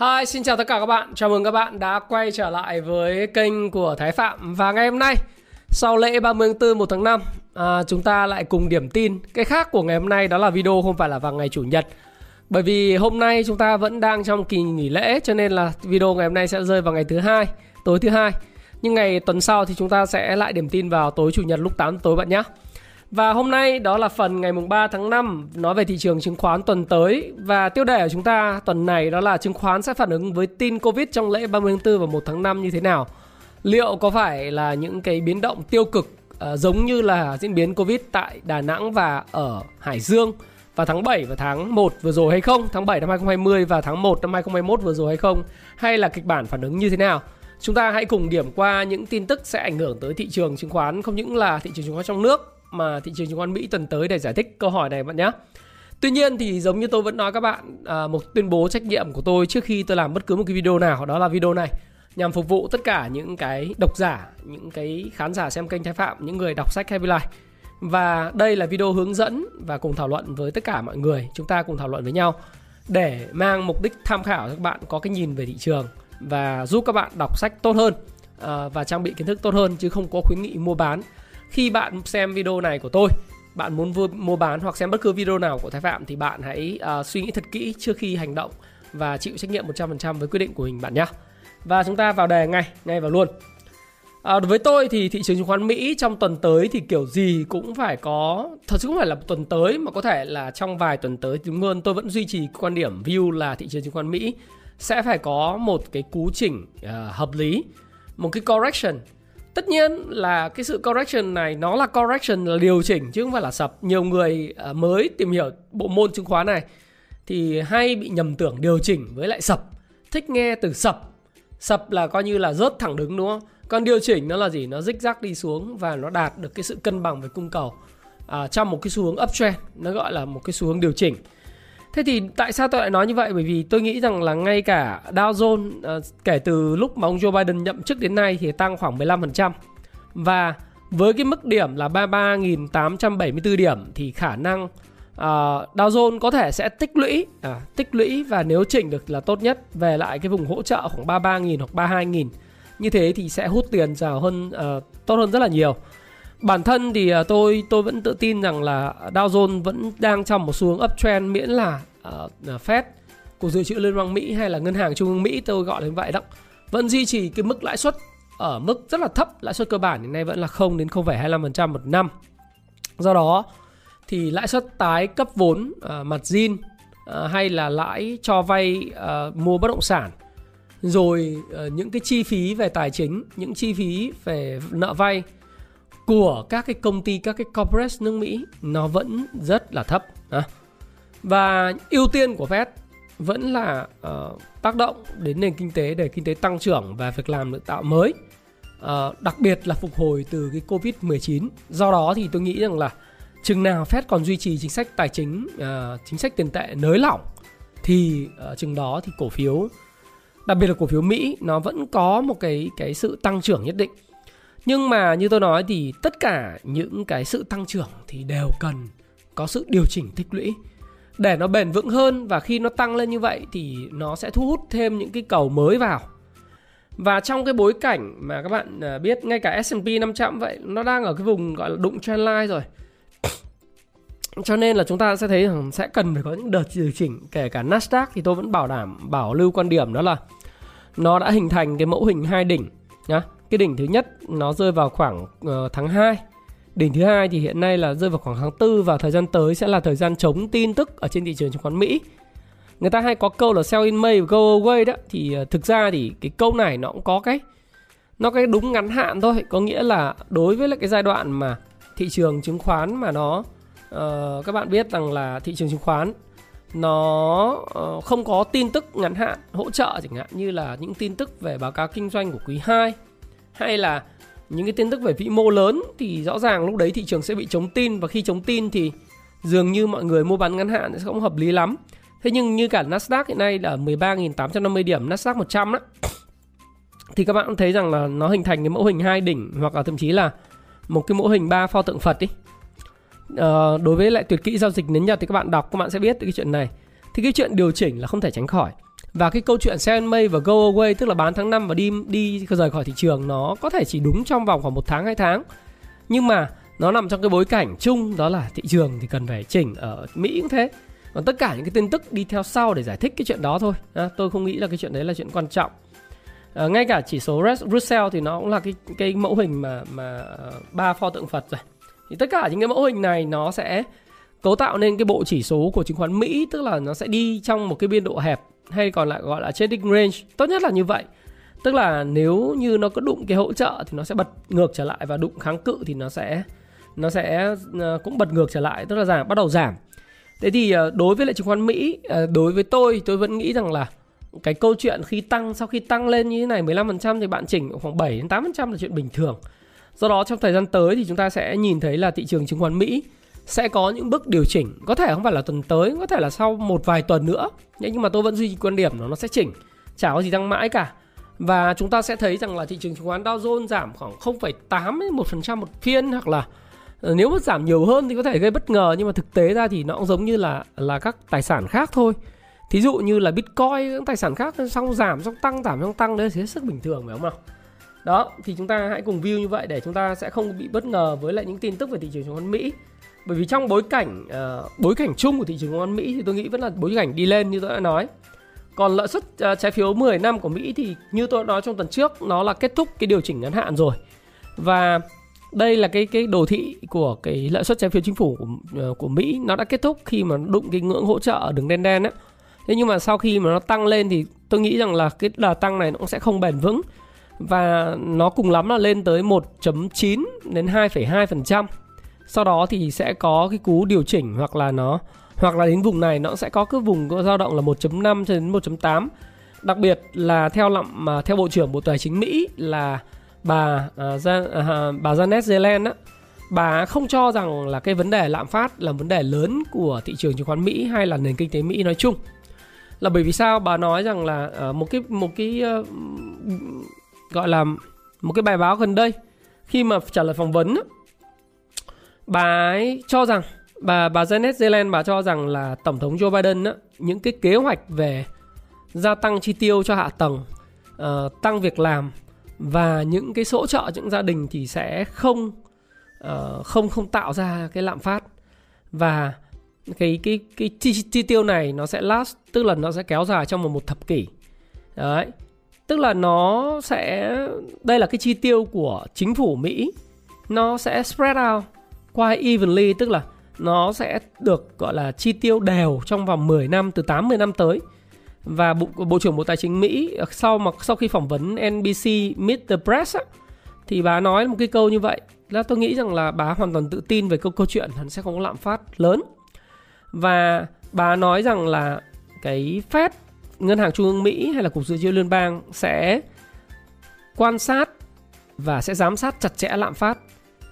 Hi, xin chào tất cả các bạn. Chào mừng các bạn đã quay trở lại với kênh của Thái Phạm. Và ngày hôm nay, sau lễ 30 tháng 4 1 tháng 5, à, chúng ta lại cùng điểm tin. Cái khác của ngày hôm nay đó là video không phải là vào ngày Chủ nhật. Bởi vì hôm nay chúng ta vẫn đang trong kỳ nghỉ lễ cho nên là video ngày hôm nay sẽ rơi vào ngày thứ hai, tối thứ hai. Nhưng ngày tuần sau thì chúng ta sẽ lại điểm tin vào tối Chủ nhật lúc 8 tối bạn nhé. Và hôm nay đó là phần ngày mùng 3 tháng 5 nói về thị trường chứng khoán tuần tới và tiêu đề của chúng ta tuần này đó là chứng khoán sẽ phản ứng với tin Covid trong lễ 30 tháng 4 và 1 tháng 5 như thế nào. Liệu có phải là những cái biến động tiêu cực uh, giống như là diễn biến Covid tại Đà Nẵng và ở Hải Dương vào tháng 7 và tháng 1 vừa rồi hay không? Tháng 7 năm 2020 và tháng 1 năm 2021 vừa rồi hay không? Hay là kịch bản phản ứng như thế nào? Chúng ta hãy cùng điểm qua những tin tức sẽ ảnh hưởng tới thị trường chứng khoán không những là thị trường chứng khoán trong nước mà thị trường chứng khoán Mỹ tuần tới để giải thích câu hỏi này bạn nhé. Tuy nhiên thì giống như tôi vẫn nói các bạn à, một tuyên bố trách nhiệm của tôi trước khi tôi làm bất cứ một cái video nào đó là video này nhằm phục vụ tất cả những cái độc giả, những cái khán giả xem kênh Thái Phạm, những người đọc sách Happy Life. Và đây là video hướng dẫn và cùng thảo luận với tất cả mọi người. Chúng ta cùng thảo luận với nhau để mang mục đích tham khảo cho các bạn có cái nhìn về thị trường và giúp các bạn đọc sách tốt hơn à, và trang bị kiến thức tốt hơn chứ không có khuyến nghị mua bán khi bạn xem video này của tôi bạn muốn mua bán hoặc xem bất cứ video nào của Thái Phạm thì bạn hãy uh, suy nghĩ thật kỹ trước khi hành động và chịu trách nhiệm 100% với quyết định của mình bạn nhé. Và chúng ta vào đề ngay, ngay vào luôn. À, đối với tôi thì thị trường chứng khoán Mỹ trong tuần tới thì kiểu gì cũng phải có thật sự không phải là tuần tới mà có thể là trong vài tuần tới đúng hơn tôi vẫn duy trì quan điểm view là thị trường chứng khoán Mỹ sẽ phải có một cái cú chỉnh uh, hợp lý, một cái correction tất nhiên là cái sự correction này nó là correction là điều chỉnh chứ không phải là sập. Nhiều người à, mới tìm hiểu bộ môn chứng khoán này thì hay bị nhầm tưởng điều chỉnh với lại sập. Thích nghe từ sập. Sập là coi như là rớt thẳng đứng đúng không? Còn điều chỉnh nó là gì? Nó rích rắc đi xuống và nó đạt được cái sự cân bằng về cung cầu à, trong một cái xu hướng uptrend. Nó gọi là một cái xu hướng điều chỉnh. Thế thì tại sao tôi lại nói như vậy? Bởi vì tôi nghĩ rằng là ngay cả Dow Jones uh, kể từ lúc mà ông Joe Biden nhậm chức đến nay thì tăng khoảng 15%. Và với cái mức điểm là 33.874 điểm thì khả năng uh, Dow Jones có thể sẽ tích lũy à, tích lũy và nếu chỉnh được là tốt nhất về lại cái vùng hỗ trợ khoảng 33.000 hoặc 32.000 như thế thì sẽ hút tiền vào hơn uh, tốt hơn rất là nhiều bản thân thì à, tôi tôi vẫn tự tin rằng là Dow Jones vẫn đang trong một xu hướng uptrend miễn là uh, Fed của dự trữ liên bang Mỹ hay là ngân hàng trung ương Mỹ tôi gọi là như vậy đó vẫn duy trì cái mức lãi suất ở mức rất là thấp lãi suất cơ bản hiện nay vẫn là 0 đến 0,25% một năm. Do đó thì lãi suất tái cấp vốn uh, mặt zin uh, hay là lãi cho vay uh, mua bất động sản rồi uh, những cái chi phí về tài chính những chi phí về nợ vay của các cái công ty các cái corporate nước Mỹ nó vẫn rất là thấp à. và ưu tiên của Fed vẫn là uh, tác động đến nền kinh tế để kinh tế tăng trưởng và việc làm được tạo mới uh, đặc biệt là phục hồi từ cái Covid 19 do đó thì tôi nghĩ rằng là chừng nào Fed còn duy trì chính sách tài chính uh, chính sách tiền tệ nới lỏng thì uh, chừng đó thì cổ phiếu đặc biệt là cổ phiếu Mỹ nó vẫn có một cái cái sự tăng trưởng nhất định nhưng mà như tôi nói thì tất cả những cái sự tăng trưởng thì đều cần có sự điều chỉnh tích lũy để nó bền vững hơn và khi nó tăng lên như vậy thì nó sẽ thu hút thêm những cái cầu mới vào. Và trong cái bối cảnh mà các bạn à, biết ngay cả S&P 500 vậy, nó đang ở cái vùng gọi là đụng trendline rồi. Cho nên là chúng ta sẽ thấy rằng sẽ cần phải có những đợt điều chỉnh, kể cả Nasdaq thì tôi vẫn bảo đảm, bảo lưu quan điểm đó là nó đã hình thành cái mẫu hình hai đỉnh nhá. Cái đỉnh thứ nhất nó rơi vào khoảng uh, tháng 2 Đỉnh thứ hai thì hiện nay là rơi vào khoảng tháng 4 và thời gian tới sẽ là thời gian chống tin tức ở trên thị trường chứng khoán Mỹ. Người ta hay có câu là sell in May và go away đó. Thì uh, thực ra thì cái câu này nó cũng có cái nó cái đúng ngắn hạn thôi, có nghĩa là đối với lại cái giai đoạn mà thị trường chứng khoán mà nó uh, các bạn biết rằng là thị trường chứng khoán nó uh, không có tin tức ngắn hạn hỗ trợ chẳng hạn như là những tin tức về báo cáo kinh doanh của quý 2 hay là những cái tin tức về vĩ mô lớn thì rõ ràng lúc đấy thị trường sẽ bị chống tin và khi chống tin thì dường như mọi người mua bán ngắn hạn sẽ không hợp lý lắm. Thế nhưng như cả Nasdaq hiện nay là 13.850 điểm, Nasdaq 100 đó. Thì các bạn cũng thấy rằng là nó hình thành cái mẫu hình hai đỉnh hoặc là thậm chí là một cái mẫu hình ba pho tượng Phật đi. Ờ, đối với lại tuyệt kỹ giao dịch nến Nhật thì các bạn đọc các bạn sẽ biết cái chuyện này. Thì cái chuyện điều chỉnh là không thể tránh khỏi. Và cái câu chuyện sell May và go away tức là bán tháng 5 và đi đi rời khỏi thị trường nó có thể chỉ đúng trong vòng khoảng một tháng hai tháng. Nhưng mà nó nằm trong cái bối cảnh chung đó là thị trường thì cần phải chỉnh ở Mỹ cũng thế. Còn tất cả những cái tin tức đi theo sau để giải thích cái chuyện đó thôi. À, tôi không nghĩ là cái chuyện đấy là chuyện quan trọng. À, ngay cả chỉ số Russell thì nó cũng là cái cái mẫu hình mà mà ờ, ba pho tượng Phật rồi. Thì tất cả những cái mẫu hình này nó sẽ cấu tạo nên cái bộ chỉ số của chứng khoán Mỹ, tức là nó sẽ đi trong một cái biên độ hẹp hay còn lại gọi là trading range. Tốt nhất là như vậy. Tức là nếu như nó có đụng cái hỗ trợ thì nó sẽ bật ngược trở lại và đụng kháng cự thì nó sẽ nó sẽ ờ, cũng bật ngược trở lại, tức là giảm, bắt đầu giảm. Thế thì ờ, đối với lại chứng khoán Mỹ ờ, đối với tôi tôi vẫn nghĩ rằng là cái câu chuyện khi tăng, sau khi tăng lên như thế này 15% thì bạn chỉnh khoảng 7 đến 8% là chuyện bình thường. Do đó trong thời gian tới thì chúng ta sẽ nhìn thấy là thị trường chứng khoán Mỹ sẽ có những bước điều chỉnh. Có thể không phải là tuần tới có thể là sau một vài tuần nữa. Nhưng mà tôi vẫn duy trì quan điểm là nó sẽ chỉnh chả có gì tăng mãi cả. Và chúng ta sẽ thấy rằng là thị trường chứng khoán Dow Jones giảm khoảng 0,8 đến 1% một phiên hoặc là ờ, nếu mà giảm nhiều hơn thì có thể gây bất ngờ. Nhưng mà thực tế ra thì nó cũng giống như là là các tài sản khác thôi. Thí dụ như là Bitcoin các tài sản khác xong giảm xong tăng giảm xong tăng. Đấy thì hết sức bình thường phải không nào? Đó, thì chúng ta hãy cùng view như vậy để chúng ta sẽ không bị bất ngờ với lại những tin tức về thị trường chứng khoán Mỹ bởi vì trong bối cảnh uh, bối cảnh chung của thị trường chứng khoán Mỹ thì tôi nghĩ vẫn là bối cảnh đi lên như tôi đã nói. Còn lợi suất uh, trái phiếu 10 năm của Mỹ thì như tôi đã nói trong tuần trước nó là kết thúc cái điều chỉnh ngắn hạn rồi. Và đây là cái cái đồ thị của cái lợi suất trái phiếu chính phủ của uh, của Mỹ nó đã kết thúc khi mà đụng cái ngưỡng hỗ trợ ở đường đen đen á. Thế nhưng mà sau khi mà nó tăng lên thì tôi nghĩ rằng là cái đà tăng này nó cũng sẽ không bền vững. Và nó cùng lắm là lên tới 1.9 đến 2,2% sau đó thì sẽ có cái cú điều chỉnh hoặc là nó hoặc là đến vùng này nó sẽ có cái vùng có dao động là 1.5 cho đến 1.8 đặc biệt là theo lậm mà theo bộ trưởng bộ tài chính Mỹ là bà uh, uh, bà Janet Yellen á bà không cho rằng là cái vấn đề lạm phát là vấn đề lớn của thị trường chứng khoán Mỹ hay là nền kinh tế Mỹ nói chung. Là bởi vì sao? Bà nói rằng là uh, một cái một cái uh, gọi là một cái bài báo gần đây khi mà trả lời phỏng vấn bà ấy cho rằng bà bà Janet Yellen bà cho rằng là tổng thống Joe Biden á, những cái kế hoạch về gia tăng chi tiêu cho hạ tầng, uh, tăng việc làm và những cái hỗ trợ những gia đình thì sẽ không uh, không không tạo ra cái lạm phát. Và cái cái cái chi, chi tiêu này nó sẽ last tức là nó sẽ kéo dài trong một một thập kỷ. Đấy tức là nó sẽ đây là cái chi tiêu của chính phủ Mỹ. Nó sẽ spread out quite evenly tức là nó sẽ được gọi là chi tiêu đều trong vòng 10 năm từ 8 10 năm tới. Và Bộ, Bộ trưởng Bộ Tài chính Mỹ sau mà sau khi phỏng vấn NBC Meet the Press á, thì bà nói một cái câu như vậy là tôi nghĩ rằng là bà hoàn toàn tự tin về câu câu chuyện hắn sẽ không có lạm phát lớn. Và bà nói rằng là cái Fed ngân hàng trung ương Mỹ hay là cục dự trữ liên bang sẽ quan sát và sẽ giám sát chặt chẽ lạm phát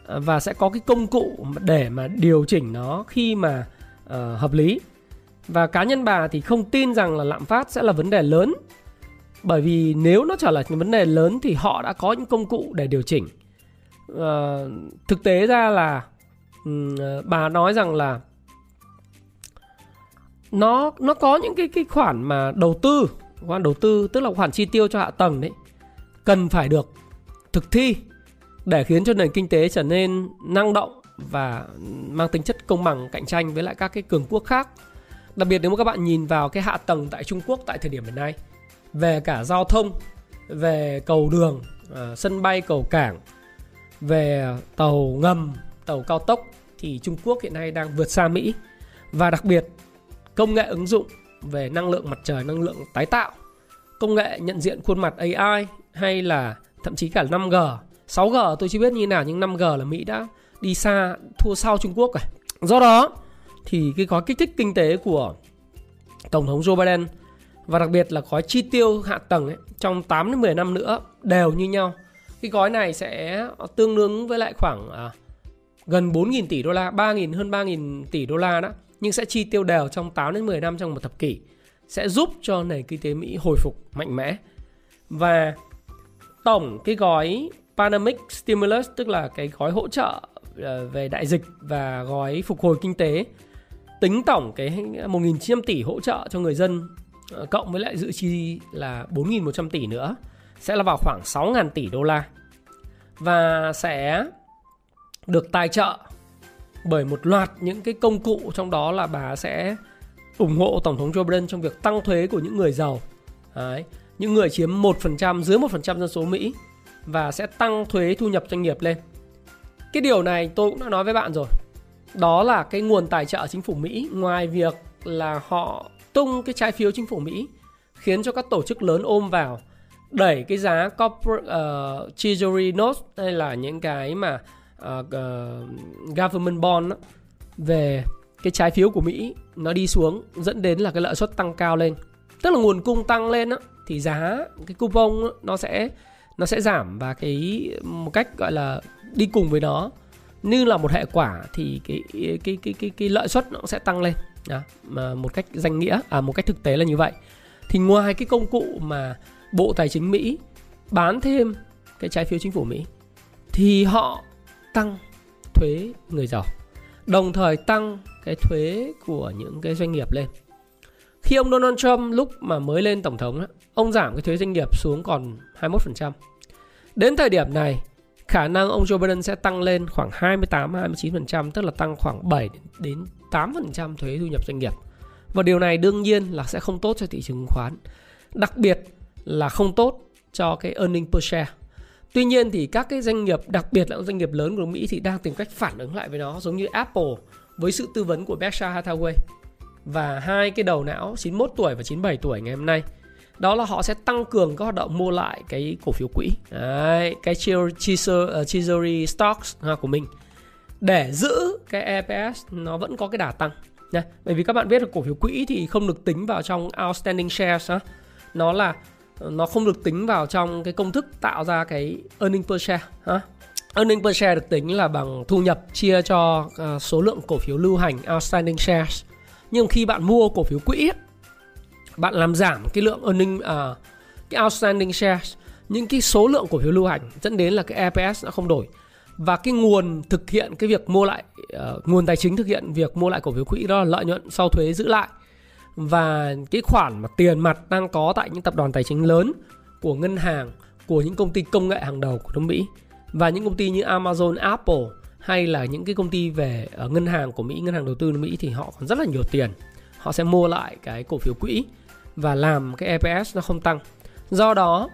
và sẽ có cái công cụ để mà điều chỉnh nó khi mà uh, hợp lý. Và cá nhân bà thì không tin rằng là lạm phát sẽ là vấn đề lớn bởi vì nếu nó trở lại những vấn đề lớn thì họ đã có những công cụ để điều chỉnh. Uh, thực tế ra là um, bà nói rằng là nó nó có những cái cái khoản mà đầu tư khoản đầu tư tức là khoản chi tiêu cho hạ tầng đấy cần phải được thực thi để khiến cho nền kinh tế trở nên năng động và mang tính chất công bằng cạnh tranh với lại các cái cường quốc khác. Đặc biệt nếu mà các bạn nhìn vào cái hạ tầng tại Trung Quốc tại thời điểm hiện nay về cả giao thông, về cầu đường, uh, sân bay, cầu cảng, về tàu ngầm, tàu cao tốc thì Trung Quốc hiện nay đang vượt xa Mỹ và đặc biệt công nghệ ứng dụng về năng lượng mặt trời, năng lượng tái tạo, công nghệ nhận diện khuôn mặt AI hay là thậm chí cả 5G 6G tôi chưa biết như nào nhưng 5G là Mỹ đã đi xa thua sau Trung Quốc rồi. Do đó thì cái gói kích thích kinh tế của Tổng thống Joe Biden và đặc biệt là gói chi tiêu hạ tầng ấy, trong 8 đến 10 năm nữa đều như nhau. Cái gói này sẽ tương đương với lại khoảng à, gần 4.000 tỷ đô la, 3.000 hơn 3.000 tỷ đô la đó, nhưng sẽ chi tiêu đều trong 8 đến 10 năm trong một thập kỷ sẽ giúp cho nền kinh tế Mỹ hồi phục mạnh mẽ. Và tổng cái gói Pandemic Stimulus tức là cái gói hỗ trợ ờ, về đại dịch và gói phục hồi kinh tế tính tổng cái 1.900 tỷ hỗ trợ cho người dân ờ, cộng với lại dự chi là 4.100 tỷ nữa sẽ là vào khoảng 6.000 tỷ đô la và sẽ được tài trợ bởi một loạt những cái công cụ trong đó là bà sẽ ủng hộ Tổng thống Joe Biden trong việc tăng thuế của những người giàu. Đấy, những người chiếm 1% dưới 1% dân số Mỹ và sẽ tăng thuế thu nhập doanh nghiệp lên. Cái điều này tôi cũng đã nói với bạn rồi. Đó là cái nguồn tài trợ chính phủ Mỹ ngoài việc là họ tung cái trái phiếu chính phủ Mỹ khiến cho các tổ chức lớn ôm vào đẩy cái giá corporate uh, treasury notes hay là những cái mà uh, uh, government bond đó, về cái trái phiếu của Mỹ nó đi xuống dẫn đến là cái lợi suất tăng cao lên. Tức là nguồn cung tăng lên đó thì giá cái coupon đó, nó sẽ nó sẽ giảm và cái một cách gọi là đi cùng với nó. Như là một hệ quả thì cái cái cái cái cái, cái lợi suất nó sẽ tăng lên. Đó, mà một cách danh nghĩa à một cách thực tế là như vậy. Thì ngoài cái công cụ mà bộ tài chính Mỹ bán thêm cái trái phiếu chính phủ Mỹ thì họ tăng thuế người giàu đồng thời tăng cái thuế của những cái doanh nghiệp lên. Khi ông Donald Trump lúc mà mới lên tổng thống đó ông giảm cái thuế doanh nghiệp xuống còn 21%. Đến thời điểm này, khả năng ông Joe Biden sẽ tăng lên khoảng 28 29%, tức là tăng khoảng 7 đến 8% thuế thu nhập doanh nghiệp. Và điều này đương nhiên là sẽ không tốt cho thị trường chứng khoán. Đặc biệt là không tốt cho cái earning per share. Tuy nhiên thì các cái doanh nghiệp, đặc biệt là những doanh nghiệp lớn của Mỹ thì đang tìm cách phản ứng lại với nó giống như Apple với sự tư vấn của Berkshire Hathaway và hai cái đầu não 91 tuổi và 97 tuổi ngày hôm nay đó là họ sẽ tăng cường các hoạt động mua lại cái cổ phiếu quỹ Đấy, cái treasury, ờ, stocks của mình để giữ cái EPS nó vẫn có cái đà tăng nha bởi vì các bạn biết là cổ phiếu quỹ thì không được tính vào trong outstanding shares đó. nó là nó không được tính vào trong cái công thức tạo ra cái earning per share ha. Earning per share được tính là bằng thu nhập chia cho uh, số lượng cổ phiếu lưu hành outstanding shares. Nhưng khi bạn mua cổ phiếu quỹ bạn làm giảm cái lượng earning uh, cái outstanding shares, những cái số lượng cổ phiếu lưu hành dẫn đến là cái EPS nó không đổi. Và cái nguồn thực hiện cái việc mua lại uh, nguồn tài chính thực hiện việc mua lại cổ phiếu quỹ đó là lợi nhuận sau thuế giữ lại. Và cái khoản mà tiền mặt đang có tại những tập đoàn tài chính lớn của ngân hàng, của những công ty công nghệ hàng đầu của nước Mỹ và những công ty như Amazon, Apple hay là những cái công ty về uh, ngân hàng của Mỹ, ngân hàng đầu tư nước Mỹ thì họ còn rất là nhiều tiền. Họ sẽ mua lại cái cổ phiếu quỹ và làm cái EPS nó không tăng. Do đó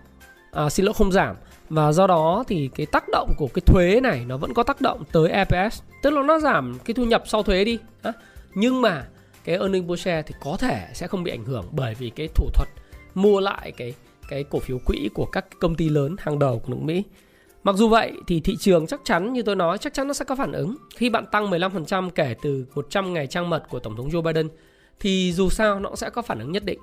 à, xin lỗi không giảm và do đó thì cái tác động của cái thuế này nó vẫn có tác động tới EPS, tức là nó giảm cái thu nhập sau thuế đi. À, nhưng mà cái earning per share thì có thể sẽ không bị ảnh hưởng bởi vì cái thủ thuật mua lại cái cái cổ phiếu quỹ của các công ty lớn hàng đầu của nước Mỹ Mặc dù vậy thì thị trường chắc chắn như tôi nói chắc chắn nó sẽ có phản ứng. Khi bạn tăng 15% kể từ 100 ngày trang mật của Tổng thống Joe Biden thì dù sao nó cũng sẽ có phản ứng nhất định.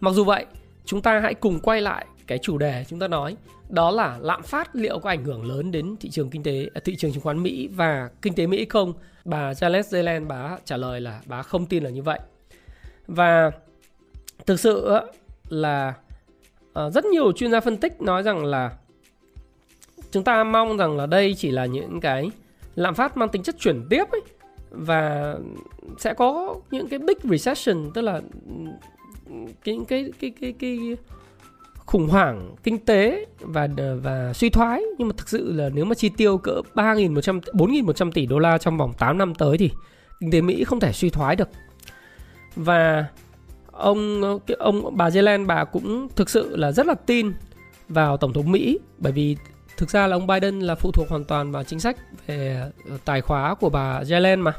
Mặc dù vậy, chúng ta hãy cùng quay lại cái chủ đề chúng ta nói đó là lạm phát liệu có ảnh hưởng lớn đến thị trường kinh tế à, thị trường chứng khoán Mỹ và kinh tế Mỹ không? Bà Janet Yellen bà trả lời là bà không tin là như vậy. Và thực sự là à, rất nhiều chuyên gia phân tích nói rằng là chúng ta mong rằng là đây chỉ là những cái lạm phát mang tính chất chuyển tiếp ấy và sẽ có những cái big recession tức là cái cái cái cái cái khủng hoảng kinh tế và và suy thoái. Nhưng mà thực sự là nếu mà chi tiêu cỡ 3.100 4.100 tỷ đô la trong vòng 8 năm tới thì kinh tế Mỹ không thể suy thoái được. Và ông ông, bà Yellen, bà cũng thực sự là rất là tin vào tổng thống Mỹ. Bởi vì thực ra là ông Biden là phụ thuộc hoàn toàn vào chính sách về tài khóa của bà Yellen mà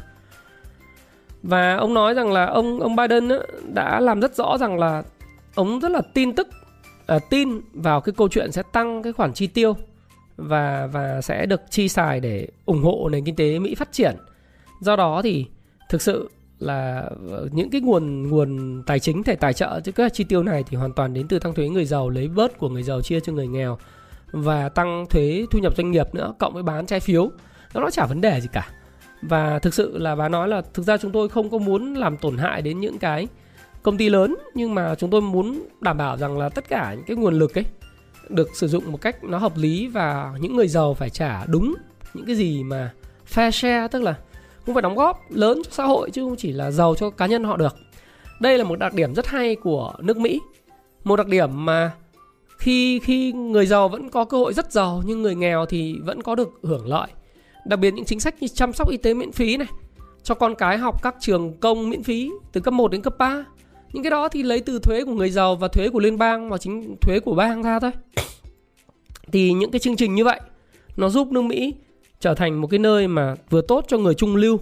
và ông nói rằng là ông ông Biden đã làm rất rõ rằng là ông rất là tin tức à, tin vào cái câu chuyện sẽ tăng cái khoản chi tiêu và và sẽ được chi xài để ủng hộ nền kinh tế Mỹ phát triển. Do đó thì thực sự là ờ, những cái nguồn nguồn tài chính thể tài trợ cho các chi tiêu này thì hoàn toàn đến từ tăng thuế người giàu lấy bớt của người giàu chia cho người nghèo và tăng thuế thu nhập doanh nghiệp nữa cộng với bán trái phiếu nó chả vấn đề gì cả và thực sự là bà nói là thực ra chúng tôi không có muốn làm tổn hại đến những cái công ty lớn, nhưng mà chúng tôi muốn đảm bảo rằng là tất cả những cái nguồn lực ấy được sử dụng một cách nó hợp lý và những người giàu phải trả đúng những cái gì mà fair share, tức là cũng phải đóng góp lớn cho xã hội chứ không chỉ là giàu cho cá nhân họ được. Đây là một đặc điểm rất hay của nước Mỹ. Một đặc điểm mà khi khi người giàu vẫn có cơ hội rất giàu nhưng người nghèo thì vẫn có được hưởng lợi. Đặc biệt những chính sách như chăm sóc y tế miễn phí này, cho con cái học các trường công miễn phí từ cấp 1 đến cấp 3. Những cái đó thì lấy từ thuế của người giàu và thuế của liên bang và chính thuế của bang ra thôi. Thì những cái chương trình như vậy nó giúp nước Mỹ trở thành một cái nơi mà vừa tốt cho người trung lưu,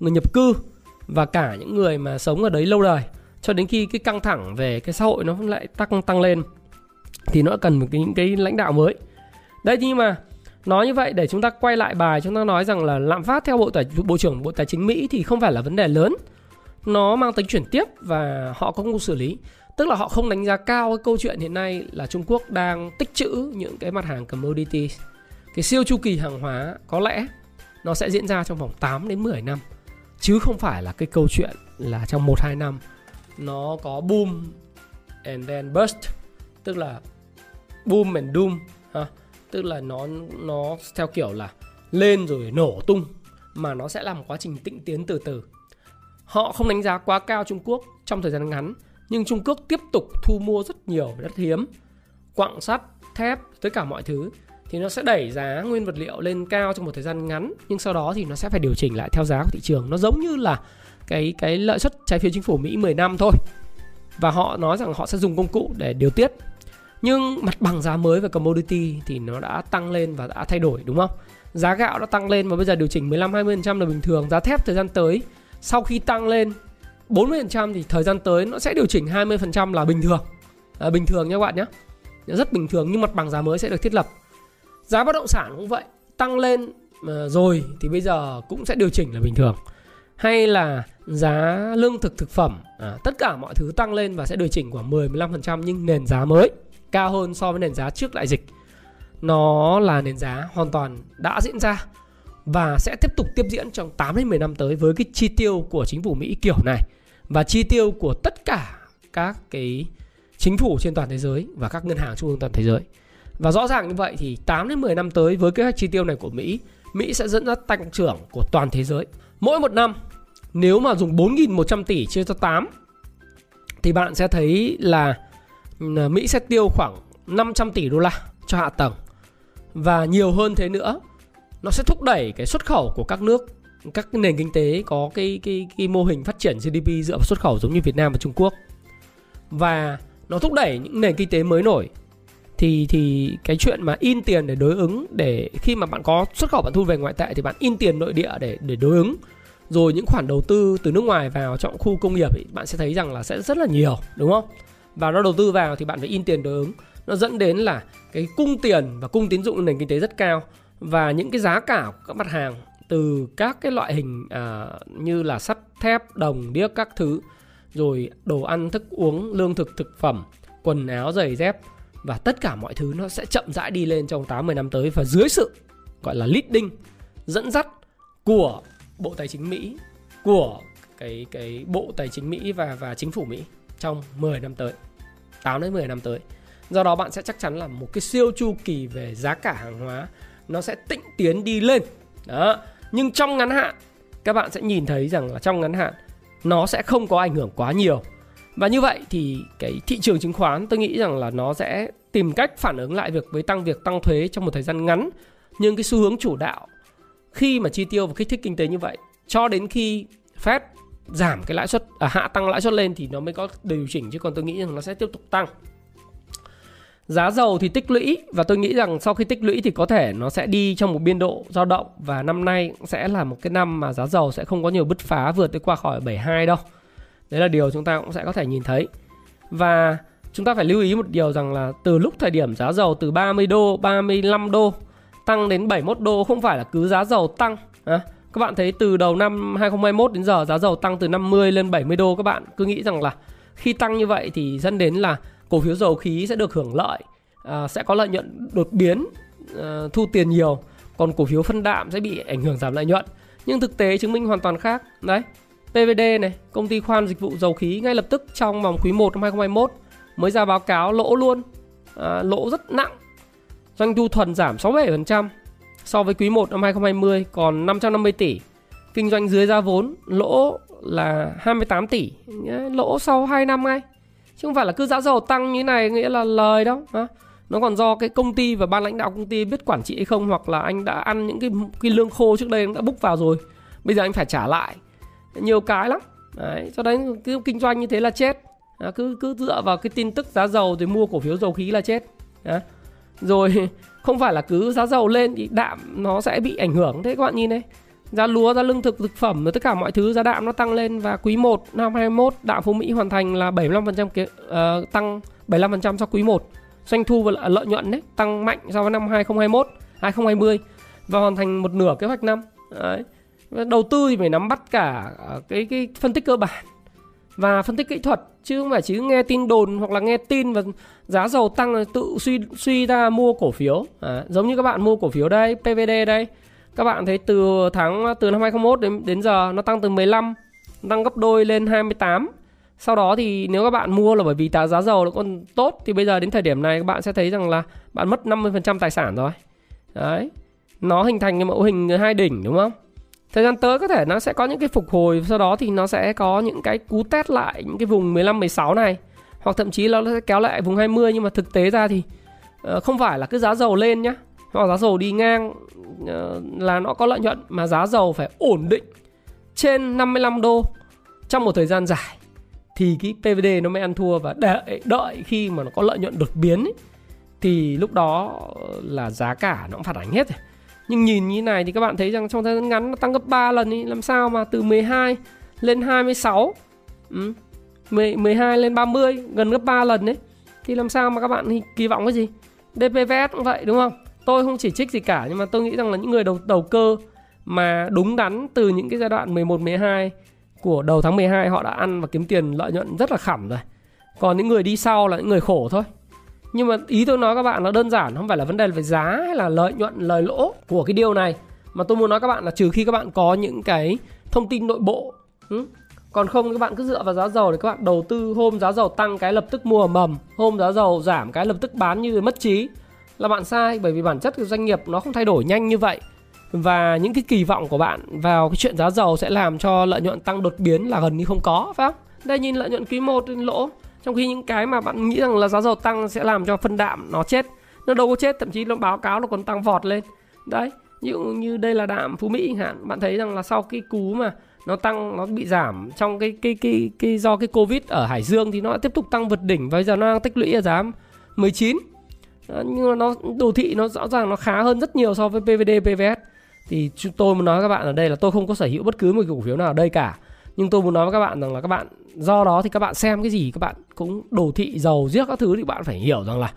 người nhập cư và cả những người mà sống ở đấy lâu đời cho đến khi cái căng thẳng về cái xã hội nó lại tăng tăng lên thì nó cần một cái những cái lãnh đạo mới. Đấy nhưng mà nói như vậy để chúng ta quay lại bài, chúng ta nói rằng là lạm phát theo bộ tài, bộ trưởng bộ tài chính Mỹ thì không phải là vấn đề lớn. Nó mang tính chuyển tiếp và họ cũng không xử lý. Tức là họ không đánh giá cao cái câu chuyện hiện nay là Trung Quốc đang tích trữ những cái mặt hàng commodities cái siêu chu kỳ hàng hóa có lẽ nó sẽ diễn ra trong vòng 8 đến 10 năm, chứ không phải là cái câu chuyện là trong 1 2 năm nó có boom and then burst tức là boom and doom, ha tức là nó nó theo kiểu là lên rồi nổ tung mà nó sẽ là một quá trình tĩnh tiến từ từ. Họ không đánh giá quá cao Trung Quốc trong thời gian ngắn, nhưng Trung Quốc tiếp tục thu mua rất nhiều đất hiếm, quặng sắt, thép, tất cả mọi thứ. Thì nó sẽ đẩy giá nguyên vật liệu lên cao trong một thời gian ngắn nhưng sau đó thì nó sẽ phải điều chỉnh lại theo giá của thị trường. Nó giống như là cái cái lợi suất trái phiếu chính phủ Mỹ 10 năm thôi. Và họ nói rằng họ sẽ dùng công cụ để điều tiết nhưng mặt bằng giá mới về commodity thì nó đã tăng lên và đã thay đổi đúng không? Giá gạo đã tăng lên và bây giờ điều chỉnh 15 20% là bình thường. Giá thép thời gian tới sau khi tăng lên 40% thì thời gian tới nó sẽ điều chỉnh 20% là bình thường. À, bình thường nha các bạn nhé rất bình thường nhưng mặt bằng giá mới sẽ được thiết lập. Giá bất động sản cũng vậy tăng lên à, rồi thì bây giờ cũng sẽ điều chỉnh là bình thường. Hay là giá lương thực thực phẩm à, tất cả mọi thứ tăng lên và sẽ điều chỉnh khoảng 10 15% nhưng nền giá mới cao hơn so với nền giá trước đại dịch nó là nền giá hoàn toàn đã diễn ra và sẽ tiếp tục tiếp diễn trong 8 đến 10 năm tới với cái chi tiêu của chính phủ Mỹ kiểu này và chi tiêu của tất cả các cái chính phủ trên toàn thế giới và các ngân hàng trung ương toàn thế giới. Và rõ ràng như vậy thì 8 đến 10 năm tới với kế hoạch chi tiêu này của Mỹ, Mỹ sẽ dẫn dắt tăng trưởng của toàn thế giới. Mỗi một năm nếu mà dùng 4.100 tỷ chia cho 8 thì bạn sẽ thấy là Ờ, Mỹ sẽ tiêu khoảng 500 tỷ đô la cho hạ tầng. Và nhiều hơn thế nữa, nó sẽ thúc đẩy cái xuất khẩu của các nước, các nền kinh tế có cái cái cái mô hình phát triển GDP dựa vào xuất khẩu giống như Việt Nam và Trung Quốc. Và nó thúc đẩy những nền kinh tế mới nổi. Thì thì cái chuyện mà in tiền để đối ứng, để khi mà bạn có xuất khẩu bạn thu về ngoại tệ thì bạn in tiền nội địa để để đối ứng. Rồi những khoản đầu tư từ nước ngoài vào trong khu công nghiệp thì bạn sẽ thấy rằng là sẽ rất là nhiều, đúng không? Và nó đầu tư vào thì bạn phải in tiền đối ứng nó dẫn đến là cái cung tiền và cung tín dụng nền kinh tế rất cao và những cái giá cả của các mặt hàng từ các cái loại hình à, như là sắt thép đồng điếc các thứ rồi đồ ăn thức uống lương thực thực phẩm quần áo giày dép và tất cả mọi thứ nó sẽ chậm rãi đi lên trong 8 10 năm tới và dưới sự gọi là leading dẫn dắt của Bộ Tài chính Mỹ, của cái cái Bộ Tài chính Mỹ và và chính phủ Mỹ trong 10 năm tới. 8 đến 10 năm tới. Do đó bạn sẽ chắc chắn là một cái siêu chu kỳ về giá cả hàng hóa, nó sẽ tĩnh tiến đi lên. Đó. Nhưng trong ngắn hạn, các bạn sẽ nhìn thấy rằng là trong ngắn hạn, nó sẽ không có ảnh hưởng quá nhiều và như vậy thì cái thị trường chứng khoán, tôi nghĩ rằng là nó sẽ tìm cách phản ứng lại việc với tăng việc tăng thuế trong một thời gian ngắn nhưng cái xu hướng chủ đạo khi mà chi tiêu và kích thích kinh tế như vậy, cho đến khi Fed giảm cái lãi suất à, hạ tăng lãi suất lên thì nó mới có điều chỉnh chứ còn tôi nghĩ rằng nó sẽ tiếp tục tăng giá dầu thì tích lũy và tôi nghĩ rằng sau khi tích lũy thì có thể nó sẽ đi trong một biên độ dao động và năm nay sẽ là một cái năm mà giá dầu sẽ không có nhiều bứt phá vượt tới qua khỏi 72 đâu Đấy là điều chúng ta cũng sẽ có thể nhìn thấy. Và chúng ta phải lưu ý một điều rằng là từ lúc thời điểm giá dầu từ 30 đô, 35 đô tăng đến 71 đô không phải là cứ giá dầu tăng. À, các bạn thấy từ đầu năm 2021 đến giờ giá dầu tăng từ 50 lên 70 đô các bạn. Cứ nghĩ rằng là khi tăng như vậy thì dẫn đến là cổ phiếu dầu khí sẽ được hưởng lợi à, sẽ có lợi nhuận đột biến à, thu tiền nhiều còn cổ phiếu phân đạm sẽ bị ảnh hưởng giảm lợi nhuận. Nhưng thực tế chứng minh hoàn toàn khác. Đấy PVD này công ty khoan dịch vụ dầu khí ngay lập tức trong vòng quý 1 năm 2021 mới ra báo cáo lỗ luôn. À, lỗ rất nặng doanh thu thuần giảm 67% so với quý 1 năm 2020 còn 550 tỷ. Kinh doanh dưới giá vốn lỗ là 28 tỷ. Lỗ sau 2 năm ngay. Chứ không phải là cứ giá dầu tăng như này nghĩa là lời đâu Hả? nó còn do cái công ty và ban lãnh đạo công ty biết quản trị hay không hoặc là anh đã ăn những cái cái lương khô trước đây đã búc vào rồi. Bây giờ anh phải trả lại. Nhiều cái lắm. Đấy cho đấy cứ kinh doanh như thế là chết. À, cứ cứ dựa vào cái tin tức giá dầu rồi mua cổ phiếu dầu khí là chết. À, rồi không phải là cứ giá dầu lên thì đạm nó sẽ bị ảnh hưởng. Thế các bạn nhìn đây. Giá lúa giá lương thực thực phẩm và tất cả mọi thứ giá đạm nó tăng lên. Và quý 1 năm 21 đạm Phú Mỹ hoàn thành là 75% kế, uh, tăng 75% so quý 1 doanh thu và lợi nhuận đấy tăng mạnh so với năm 2021 2020 và hoàn thành một nửa kế hoạch năm. Đấy. đầu tư thì phải nắm bắt cả ờ, cái cái phân tích cơ bản và phân tích kỹ thuật chứ không phải chỉ nghe tin đồn hoặc là nghe tin và giá dầu tăng là tự suy suy ra mua cổ phiếu. À, giống như các bạn mua cổ phiếu đây PVD đây. Các bạn thấy từ tháng từ năm 2021 đến đến giờ nó tăng từ 15 tăng gấp đôi lên 28 sau đó thì nếu các bạn mua là bởi vì giá dầu nó còn tốt thì bây giờ đến thời điểm này các bạn sẽ thấy rằng là bạn mất 50% tài sản rồi. Đấy nó hình thành cái mẫu hình hai đỉnh đúng không? Thời gian tới có thể nó sẽ có những cái phục hồi Sau đó thì nó sẽ có những cái cú test lại Những cái vùng 15, 16 này. Hoặc thậm chí nó sẽ kéo lại vùng 20 Nhưng mà thực tế ra thì ờ, Không phải là cứ giá dầu lên nhá. Hoặc giá dầu đi ngang ờ, Là nó có lợi nhuận Mà giá dầu phải ổn định Trên 55 đô Trong một thời gian dài. Thì cái PVD nó mới ăn thua Và đợi, đợi khi mà nó có lợi nhuận đột biến ấy, Thì lúc đó là giá cả nó cũng phản ánh hết rồi nhưng nhìn như này thì các bạn thấy rằng trong thời gian ngắn nó tăng gấp 3 lần ý, làm sao mà từ 12 lên 26 ừ. 12 lên 30 gần gấp 3 lần đấy thì làm sao mà các bạn kỳ vọng cái gì DPVS cũng vậy đúng không tôi không chỉ trích gì cả nhưng mà tôi nghĩ rằng là những người đầu đầu cơ mà đúng đắn từ những cái giai đoạn 11 12 của đầu tháng 12 họ đã ăn và kiếm tiền lợi nhuận rất là khẩm rồi. Còn những người đi sau là những người khổ thôi nhưng mà ý tôi nói các bạn nó đơn giản, không phải là vấn đề về giá hay là lợi nhuận, lời lỗ của cái điều này. Mà tôi muốn nói các bạn là trừ khi các bạn có những cái thông tin nội bộ ừ? còn không các bạn cứ dựa vào giá dầu để các bạn đầu tư hôm giá dầu tăng cái lập tức mua mầm, hôm giá dầu giảm cái lập tức bán như mất trí. Là bạn sai, bởi vì bản chất của doanh nghiệp nó không thay đổi nhanh như vậy. Và những cái kỳ vọng của bạn vào cái chuyện giá dầu sẽ làm cho lợi nhuận tăng đột biến là gần như không có, phải không? Đây, nhìn lợi nhuận quý 1 lỗ trong khi những cái mà bạn nghĩ rằng là giá dầu tăng sẽ làm cho phân đạm nó chết nó đâu có chết thậm chí nó báo cáo nó còn tăng vọt lên. Đấy như như đây là đạm phú mỹ hạn bạn thấy rằng là sau cái cú mà nó tăng nó bị giảm trong cái cái cái cái do cái covid ở hải dương thì nó tiếp tục tăng vượt đỉnh và bây giờ nó đang tích lũy ở giá 19 đó, nhưng mà nó đồ thị nó rõ ràng nó khá hơn rất nhiều so với PVD PVS thì chúng tôi muốn nói các bạn ở đây là tôi không có sở hữu bất cứ một cổ phiếu nào ở đây cả nhưng tôi muốn nói với các bạn rằng là các bạn, do đó thì các bạn xem cái gì, các bạn cũng đồ thị, giàu giết các thứ thì bạn phải hiểu rằng là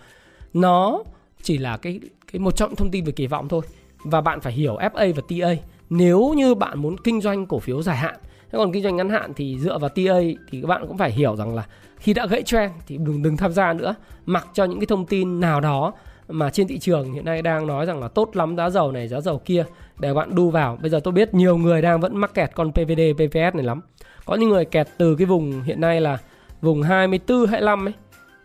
nó chỉ là cái cái một trong thông tin về kỳ vọng thôi. Và bạn phải hiểu FA và TA nếu như bạn muốn kinh doanh cổ phiếu dài hạn, thế còn kinh doanh ngắn hạn thì dựa vào TA thì các bạn cũng phải hiểu rằng là khi đã gãy trend thì đừng đừng tham gia nữa. Mặc cho những cái thông tin nào đó mà trên thị trường hiện nay đang nói rằng là tốt lắm, giá dầu này, giá dầu kia để bạn đu vào. Bây giờ tôi biết nhiều người đang vẫn mắc kẹt con PVD PVS này lắm. Có những người kẹt từ cái vùng hiện nay là vùng 24 25 ấy.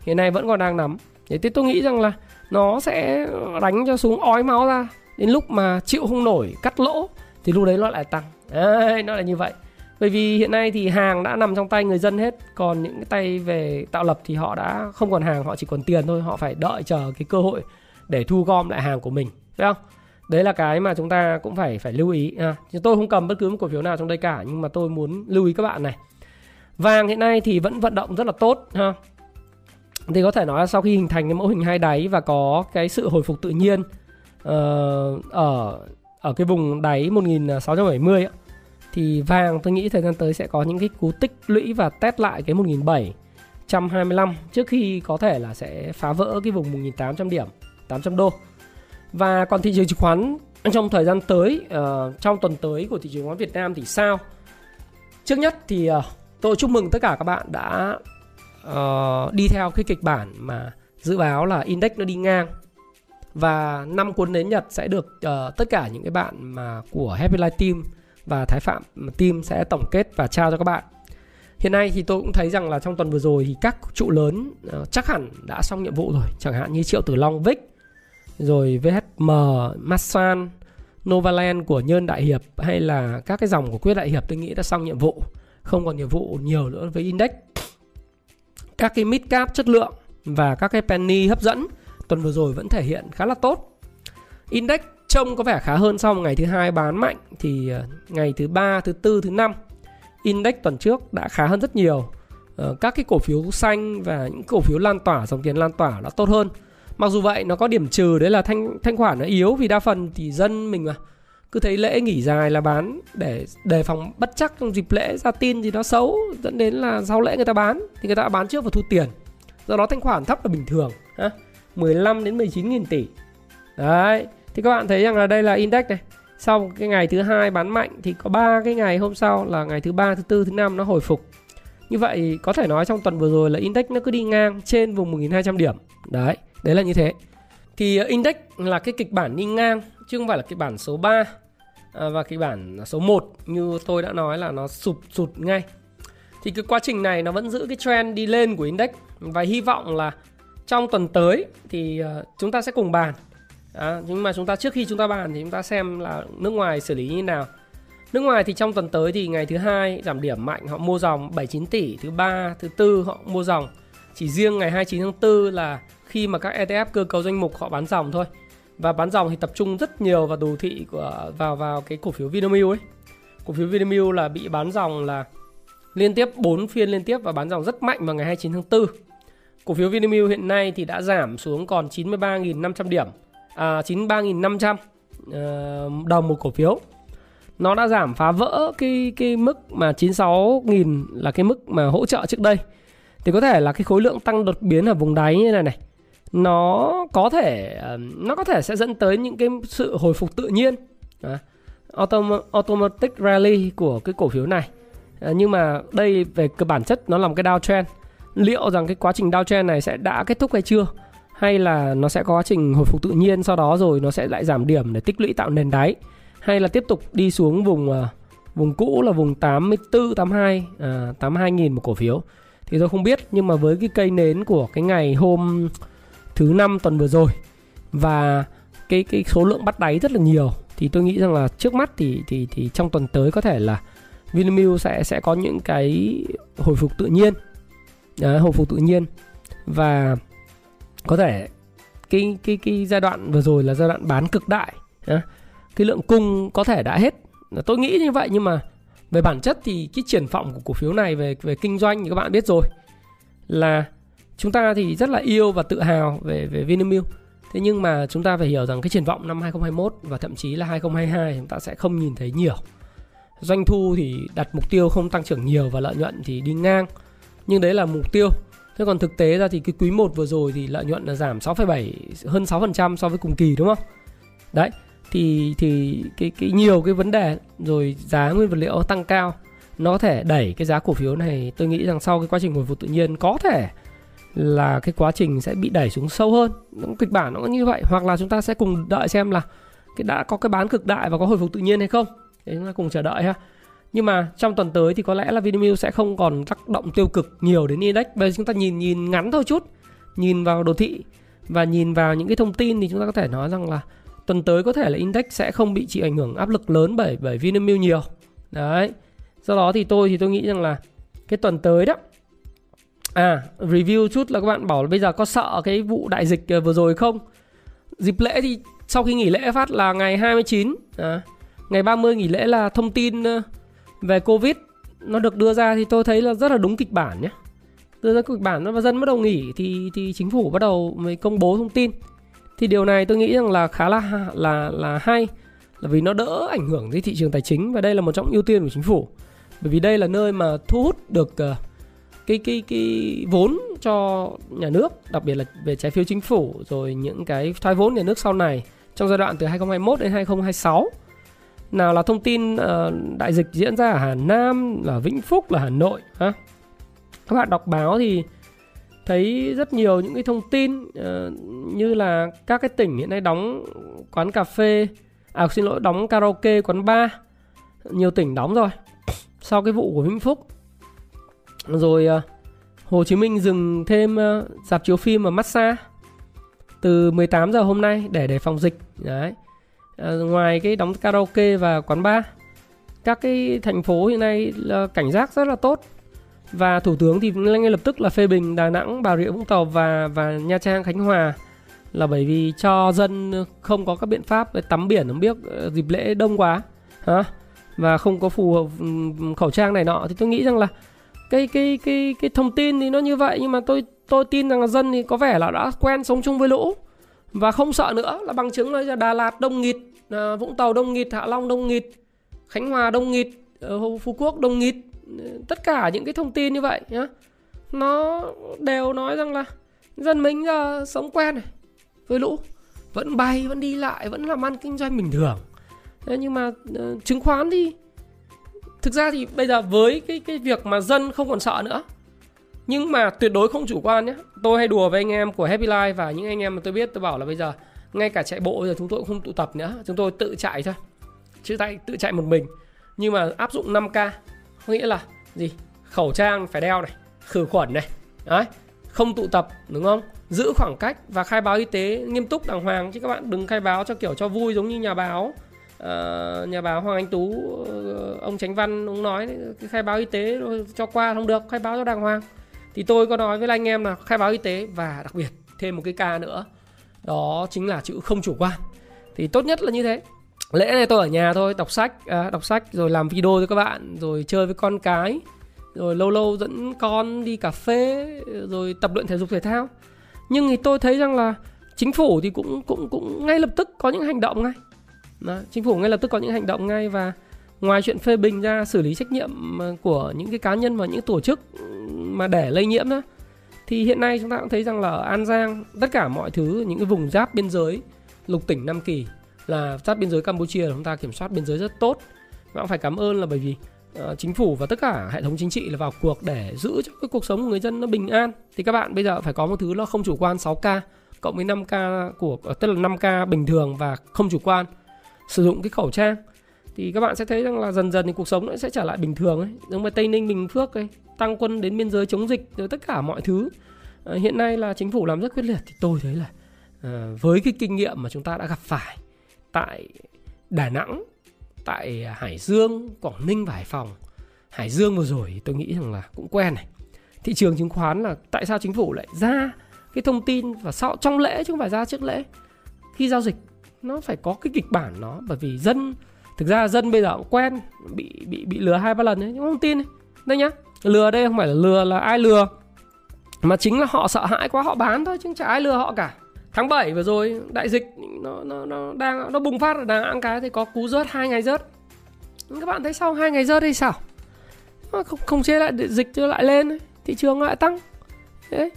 Hiện nay vẫn còn đang nắm. Thế thì tôi nghĩ rằng là nó sẽ đánh cho xuống ói máu ra. Đến lúc mà chịu không nổi cắt lỗ thì lúc đấy nó lại tăng. Đấy, nó là như vậy. Bởi vì hiện nay thì hàng đã nằm trong tay người dân hết. Còn những cái tay về tạo lập thì họ đã không còn hàng họ chỉ còn tiền thôi. Họ phải đợi chờ cái cơ hội để thu gom lại hàng của mình. Phải không? Đấy là cái mà chúng ta cũng phải phải lưu ý à, tôi không cầm bất cứ một cổ phiếu nào trong đây cả nhưng mà tôi muốn lưu ý các bạn này. Vàng hiện nay thì vẫn vận động rất là tốt ha. Thì có thể nói là sau khi hình thành cái mẫu hình hai đáy và có cái sự hồi phục tự nhiên uh, ở ở cái vùng đáy 1670 ấy, thì vàng tôi nghĩ thời gian tới sẽ có những cái cú tích lũy và test lại cái 1725 trước khi có thể là sẽ phá vỡ cái vùng 1800 điểm 800 đô và còn thị trường chứng khoán trong thời gian tới uh, trong tuần tới của thị trường chứng khoán Việt Nam thì sao? Trước nhất thì uh, tôi chúc mừng tất cả các bạn đã uh, đi theo cái kịch bản mà dự báo là index nó đi ngang. Và năm cuốn đến Nhật sẽ được uh, tất cả những cái bạn mà của Happy Life Team và Thái Phạm Team sẽ tổng kết và trao cho các bạn. Hiện nay thì tôi cũng thấy rằng là trong tuần vừa rồi thì các trụ lớn uh, chắc hẳn đã xong nhiệm vụ rồi, chẳng hạn như Triệu Tử Long Vic, rồi VHM, Masan, Novaland của Nhơn Đại Hiệp hay là các cái dòng của Quyết Đại Hiệp tôi nghĩ đã xong nhiệm vụ, không còn nhiệm vụ nhiều nữa với index. Các cái mid cap chất lượng và các cái penny hấp dẫn tuần vừa rồi vẫn thể hiện khá là tốt. Index trông có vẻ khá hơn sau ngày thứ hai bán mạnh thì ờ, ngày thứ ba, thứ tư, thứ năm index tuần trước đã khá hơn rất nhiều. Ờ, các cái cổ phiếu xanh và những cổ phiếu lan tỏa dòng tiền lan tỏa đã tốt hơn. Mặc dù vậy, nó có điểm trừ đấy là thanh thanh khoản nó yếu vì đa phần thì dân mình mà. Cứ thấy lễ nghỉ dài là bán để đề phòng bất chắc trong dịp lễ ra tin thì nó xấu, dẫn đến là sau lễ người ta bán thì người ta bán trước và thu tiền. Do đó thanh khoản thấp là bình thường, ha. 15 đến 19 nghìn tỷ. Đấy, thì các bạn thấy rằng là đây là index này. Sau cái ngày thứ hai bán mạnh thì có ba cái ngày hôm sau là ngày thứ ba, thứ tư, thứ năm nó hồi phục. Như vậy có thể nói trong tuần vừa rồi là index nó cứ đi ngang trên vùng 1.200 điểm. Đấy đấy là như thế. Thì ờ, index là cái kịch bản đi ngang chứ không phải là kịch bản số 3 à, và kịch bản số 1 như tôi đã nói là nó sụp sụt ngay. Thì cái quá trình này nó vẫn giữ cái trend đi lên của index và hy vọng là trong tuần tới thì ờ, chúng ta sẽ cùng bàn. À, nhưng mà chúng ta trước khi chúng ta bàn thì chúng ta xem là nước ngoài xử lý như nào. Nước ngoài thì trong tuần tới thì ngày thứ hai giảm điểm mạnh họ mua dòng 79 tỷ thứ ba thứ tư họ mua dòng chỉ riêng ngày 29 tháng 4 là khi mà các ETF cơ cấu danh mục họ bán dòng thôi. Và bán dòng thì tập trung rất nhiều vào đồ thị của vào vào cái cổ phiếu Vinamilk ấy. Cổ phiếu Vinamilk là bị bán dòng là liên tiếp 4 phiên liên tiếp và bán dòng rất mạnh vào ngày 29 tháng 4 cổ phiếu Vinamilk hiện nay thì đã giảm xuống còn 93.500 điểm à, 93.500 uh, ờ, đồng một cổ phiếu. Nó đã giảm phá vỡ cái cái mức mà 96.000 là cái mức mà hỗ trợ trước đây thì có thể là cái khối lượng tăng đột biến ở vùng đáy như này này. Nó có thể ờ, nó có thể sẽ dẫn tới những cái sự hồi phục tự nhiên. À, autom automatic rally của cái cổ phiếu này. À, nhưng mà đây về cơ bản chất nó là một cái downtrend liệu rằng cái quá trình downtrend này sẽ đã kết thúc hay chưa? Hay là nó sẽ có quá trình hồi phục tự nhiên sau đó rồi nó sẽ lại giảm điểm để tích lũy tạo nền đáy? Hay là tiếp tục đi xuống vùng uh, vùng cũ là vùng 84 82 uh, 82 nghìn một cổ phiếu? Thì tôi không biết nhưng mà với cái cây nến của cái ngày hôm thứ năm tuần vừa rồi và cái cái số lượng bắt đáy rất là nhiều thì tôi nghĩ rằng là trước mắt thì thì thì trong tuần tới có thể là Vinamilk sẽ sẽ có những cái hồi phục tự nhiên. Đấy, hồi phục tự nhiên. Và có thể cái cái cái giai đoạn vừa rồi là giai đoạn bán cực đại. Cái lượng cung có thể đã hết. Tôi nghĩ như vậy nhưng mà về bản chất thì cái triển vọng của cổ phiếu này về về kinh doanh thì các bạn biết rồi là chúng ta thì rất là yêu và tự hào về về Vinamilk. Thế nhưng mà chúng ta phải hiểu rằng cái triển vọng năm 2021 và thậm chí là 2022 chúng ta sẽ không nhìn thấy nhiều. Doanh thu thì đặt mục tiêu không tăng trưởng nhiều và lợi nhuận thì đi ngang nhưng đấy là mục tiêu. Thế còn thực tế ra thì cái quý 1 vừa rồi thì lợi nhuận là giảm 6,7 hơn 6% so với cùng kỳ đúng không? Đấy thì thì cái cái nhiều cái vấn đề, rồi giá nguyên vật liệu tăng cao, nó có thể đẩy cái giá cổ phiếu này, tôi nghĩ rằng sau cái quá trình hồi phục tự nhiên có thể là cái quá trình sẽ bị đẩy xuống sâu hơn. Kịch bản nó như vậy, hoặc là chúng ta sẽ cùng đợi xem là cái đã có cái bán cực đại và có hồi phục tự nhiên hay không. Để chúng ta cùng chờ đợi ha. Nhưng mà trong tuần tới thì có lẽ là Vinamilk sẽ không còn tác động tiêu cực nhiều đến index. Bây giờ chúng ta nhìn nhìn ngắn thôi chút, nhìn vào đồ thị và nhìn vào những cái thông tin thì chúng ta có thể nói rằng là tuần tới có thể là index sẽ không bị chịu ảnh hưởng áp lực lớn bởi bởi Vinamilk nhiều. Đấy. Do đó thì tôi thì tôi nghĩ rằng là cái tuần tới đó à review chút là các bạn bảo là bây giờ có sợ cái vụ đại dịch ờ, vừa rồi không? Dịp lễ thì sau khi nghỉ lễ phát là ngày 29 à, ngày 30 nghỉ lễ là thông tin ờ, về covid nó được đưa ra thì tôi thấy là rất là đúng kịch bản nhé. Đưa ra kịch bản và dân bắt đầu nghỉ thì thì chính phủ bắt đầu mới công bố thông tin thì điều này tôi nghĩ rằng là khá là là là hay. Là vì nó đỡ ảnh hưởng tới thị trường tài chính và đây là một trong ưu tiên của chính phủ. Bởi vì đây là nơi mà thu hút được uh, cái cái cái vốn cho nhà nước đặc biệt là về trái phiếu chính phủ rồi những cái thoái vốn nhà nước sau này trong giai đoạn từ 2021 đến 2026 nào là thông tin uh, đại dịch diễn ra ở Hà Nam là Vĩnh Phúc là Hà Nội ha. Các bạn đọc báo thì thấy rất nhiều những cái thông tin uh, như là các cái tỉnh hiện nay đóng quán cà phê à xin lỗi đóng karaoke quán bar nhiều tỉnh đóng rồi sau cái vụ của Vĩnh Phúc. Rồi uh, Hồ Chí Minh dừng thêm uh, dạp chiếu phim và massage từ 18 giờ hôm nay để để phòng dịch. Đấy. À, ngoài cái đóng karaoke và quán bar các cái thành phố hiện nay là cảnh giác rất là tốt và thủ tướng thì ngay lập tức là phê bình Đà Nẵng, Bà Rịa Vũng Tàu và và Nha Trang, Khánh Hòa. Là bởi vì cho dân không có các biện pháp để tắm biển không biết ờ, dịp lễ đông quá hả? Và không có phù hợp ừ, khẩu trang này nọ. Thì tôi nghĩ rằng là cái cái cái cái thông tin thì nó như vậy nhưng mà tôi tôi tin rằng là dân thì có vẻ là đã quen sống chung với lũ. Và không sợ nữa là bằng chứng là Đà Lạt đông nghịt à, Vũng Tàu đông nghịt Hạ Long đông nghịt Khánh Hòa đông nghịt ờ, Phú Quốc đông nghịt tất cả những cái thông tin như vậy nhá. Nó đều nói rằng là dân mình giờ sống quen này với lũ vẫn bay vẫn đi lại vẫn làm ăn kinh doanh bình thường. Thế nhưng mà uh, chứng khoán thì thực ra thì bây giờ với cái cái việc mà dân không còn sợ nữa. Nhưng mà tuyệt đối không chủ quan nhé tôi hay đùa với anh em của Happy Life và những anh em mà tôi biết tôi bảo là bây giờ ngay cả chạy bộ bây giờ chúng tôi cũng không tụ tập nữa. Chúng tôi tự chạy thôi. Chứ tay tự chạy một mình. Nhưng mà áp dụng 5k có nghĩa là gì? Khẩu trang phải đeo này khử khuẩn này. Đấy không tụ tập đúng không? Giữ khoảng cách và khai báo y tế nghiêm túc đàng hoàng chứ các bạn đừng khai báo cho kiểu cho vui giống như nhà báo. Uh, nhà báo Hoàng Anh Tú uh, ông Tránh Văn ông nói cái khai báo y tế cho qua không được khai báo cho đàng hoàng. Thì tôi có nói với anh em là khai báo y tế và đặc biệt thêm một cái ca nữa đó chính là chữ không chủ quan. Thì tốt nhất là như thế lễ này tôi ở nhà thôi đọc sách à, đọc sách rồi làm video với các bạn rồi chơi với con cái rồi lâu lâu dẫn con đi cà phê rồi tập luyện thể dục thể thao. Nhưng thì tôi thấy rằng là chính phủ thì cũng cũng cũng ngay lập tức có những hành động ngay. Đó, chính phủ ngay lập tức có những hành động ngay và ngoài chuyện phê bình ra xử lý trách nhiệm à, của những cái cá nhân và những tổ chức mà để lây nhiễm đó thì hiện nay chúng ta cũng thấy rằng là ở An Giang tất cả mọi thứ những cái vùng giáp biên giới lục tỉnh Nam Kỳ là giáp biên giới Campuchia chúng ta kiểm soát biên giới rất tốt. Và cũng phải cảm ơn là bởi vì uh, chính phủ và tất cả hệ thống chính trị là vào cuộc để giữ cho cái cuộc sống của người dân nó bình an. Thì các bạn bây giờ phải có một thứ nó không chủ quan 6k cộng với 5k của ờ, tức là 5k bình thường và không chủ quan. Sử dụng cái khẩu trang. Thì các bạn sẽ thấy rằng là dần dần thì cuộc sống nó sẽ trở lại bình thường ấy. Giống như tây ninh bình phước ấy tăng quân đến biên giới chống dịch rồi tất cả mọi thứ. À, hiện nay là chính phủ làm rất quyết liệt. Thì tôi thấy là à, với cái kinh nghiệm mà chúng ta đã gặp phải tại đà nẵng, tại hải dương, quảng ninh và hải phòng. Hải dương vừa rồi tôi nghĩ rằng là cũng quen này. Thị trường chứng khoán là tại sao chính phủ lại ra cái thông tin và sau trong lễ chứ không phải ra trước lễ? Khi giao dịch, nó phải có cái kịch bản nó, bởi vì dân, thực ra dân bây giờ cũng quen, bị bị bị lừa hai ba lần đấy, nhưng không tin đây nhá, lừa đây không phải là lừa là ai lừa, mà chính là họ sợ hãi quá, họ bán thôi, chứ chả ai lừa họ cả tháng 7 vừa rồi đại dịch nó nó nó đang nó bùng phát ở Đà Nẵng cái thì có cú rớt hai ngày rớt. Các bạn thấy sau hai ngày rớt thì sao? Không không chế lại dịch cho lại lên thị trường lại tăng. Đấy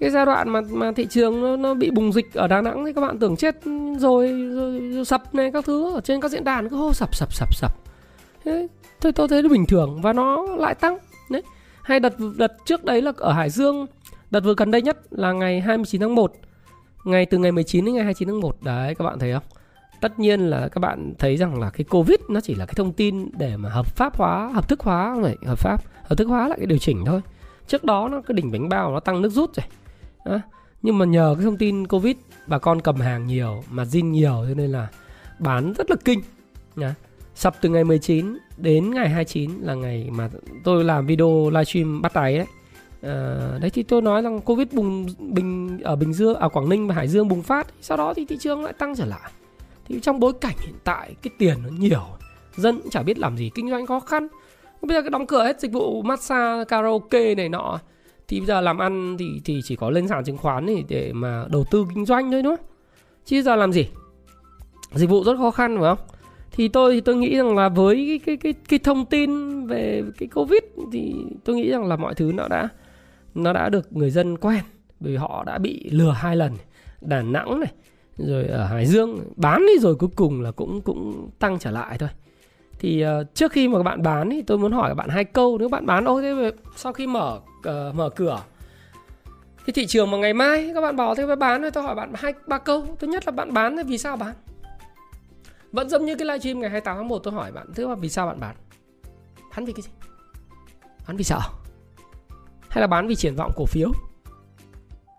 cái giai đoạn mà mà thị trường nó, nó bị bùng dịch ở Đà Nẵng thì các bạn tưởng chết rồi, rồi, rồi sập này các thứ ở trên các diễn đàn cứ hô sập sập sập sập. Thế tôi tôi thấy nó bình thường và nó lại tăng. Đấy hay đợt đợt trước đấy là ở Hải Dương đợt vừa gần đây nhất là ngày 29 tháng 1 ngày từ ngày 19 đến ngày 29 tháng 1 đấy, các bạn thấy không? Tất nhiên là các bạn thấy rằng là cái covid nó chỉ là cái thông tin để mà hợp pháp hóa, hợp thức hóa, không phải hợp pháp, hợp thức hóa lại cái điều chỉnh thôi. Trước đó nó cái đỉnh bánh bao, nó tăng nước rút rồi. Đó. nhưng mà nhờ cái thông tin covid, bà con cầm hàng nhiều, mà zin nhiều, cho nên là bán rất là kinh. Nhá. Sập từ ngày 19 đến ngày 29 là ngày mà tôi làm video livestream bắt tay đấy à, đấy thì tôi nói rằng covid bùng bình ở bình dương ở quảng ninh và hải dương bùng phát sau đó thì thị trường lại tăng trở lại. Thì trong bối cảnh hiện tại cái tiền nó nhiều dân cũng chả biết làm gì kinh doanh khó khăn. Bây giờ cái đóng cửa hết dịch vụ massage karaoke này nọ. Thì bây giờ làm ăn thì thì chỉ có lên sàn chứng khoán thì để mà đầu tư kinh doanh thôi đúng không? Chứ giờ làm gì? Dịch vụ rất khó khăn phải không? Thì tôi thì tôi nghĩ rằng là với cái cái cái, cái thông tin về cái covid thì tôi nghĩ rằng là mọi thứ nó đã nó đã được người dân quen vì họ đã bị lừa hai lần Đà Nẵng này rồi ở Hải Dương bán đi rồi cuối cùng là cũng cũng tăng trở lại thôi. Thì uh, trước khi mà các bạn bán thì tôi muốn hỏi các bạn hai câu nếu bạn bán ô thế sau khi mở uh, mở cửa cái thị trường mà ngày mai các bạn bỏ thế phải bán thì tôi hỏi bạn hai ba câu. Thứ nhất là bạn bán thì vì sao bán vẫn giống như cái livestream ngày 28 tháng 1 tôi hỏi bạn thứ mà vì sao bạn bán? Bán vì cái gì? Bán vì sợ hay là bán vì triển vọng cổ phiếu?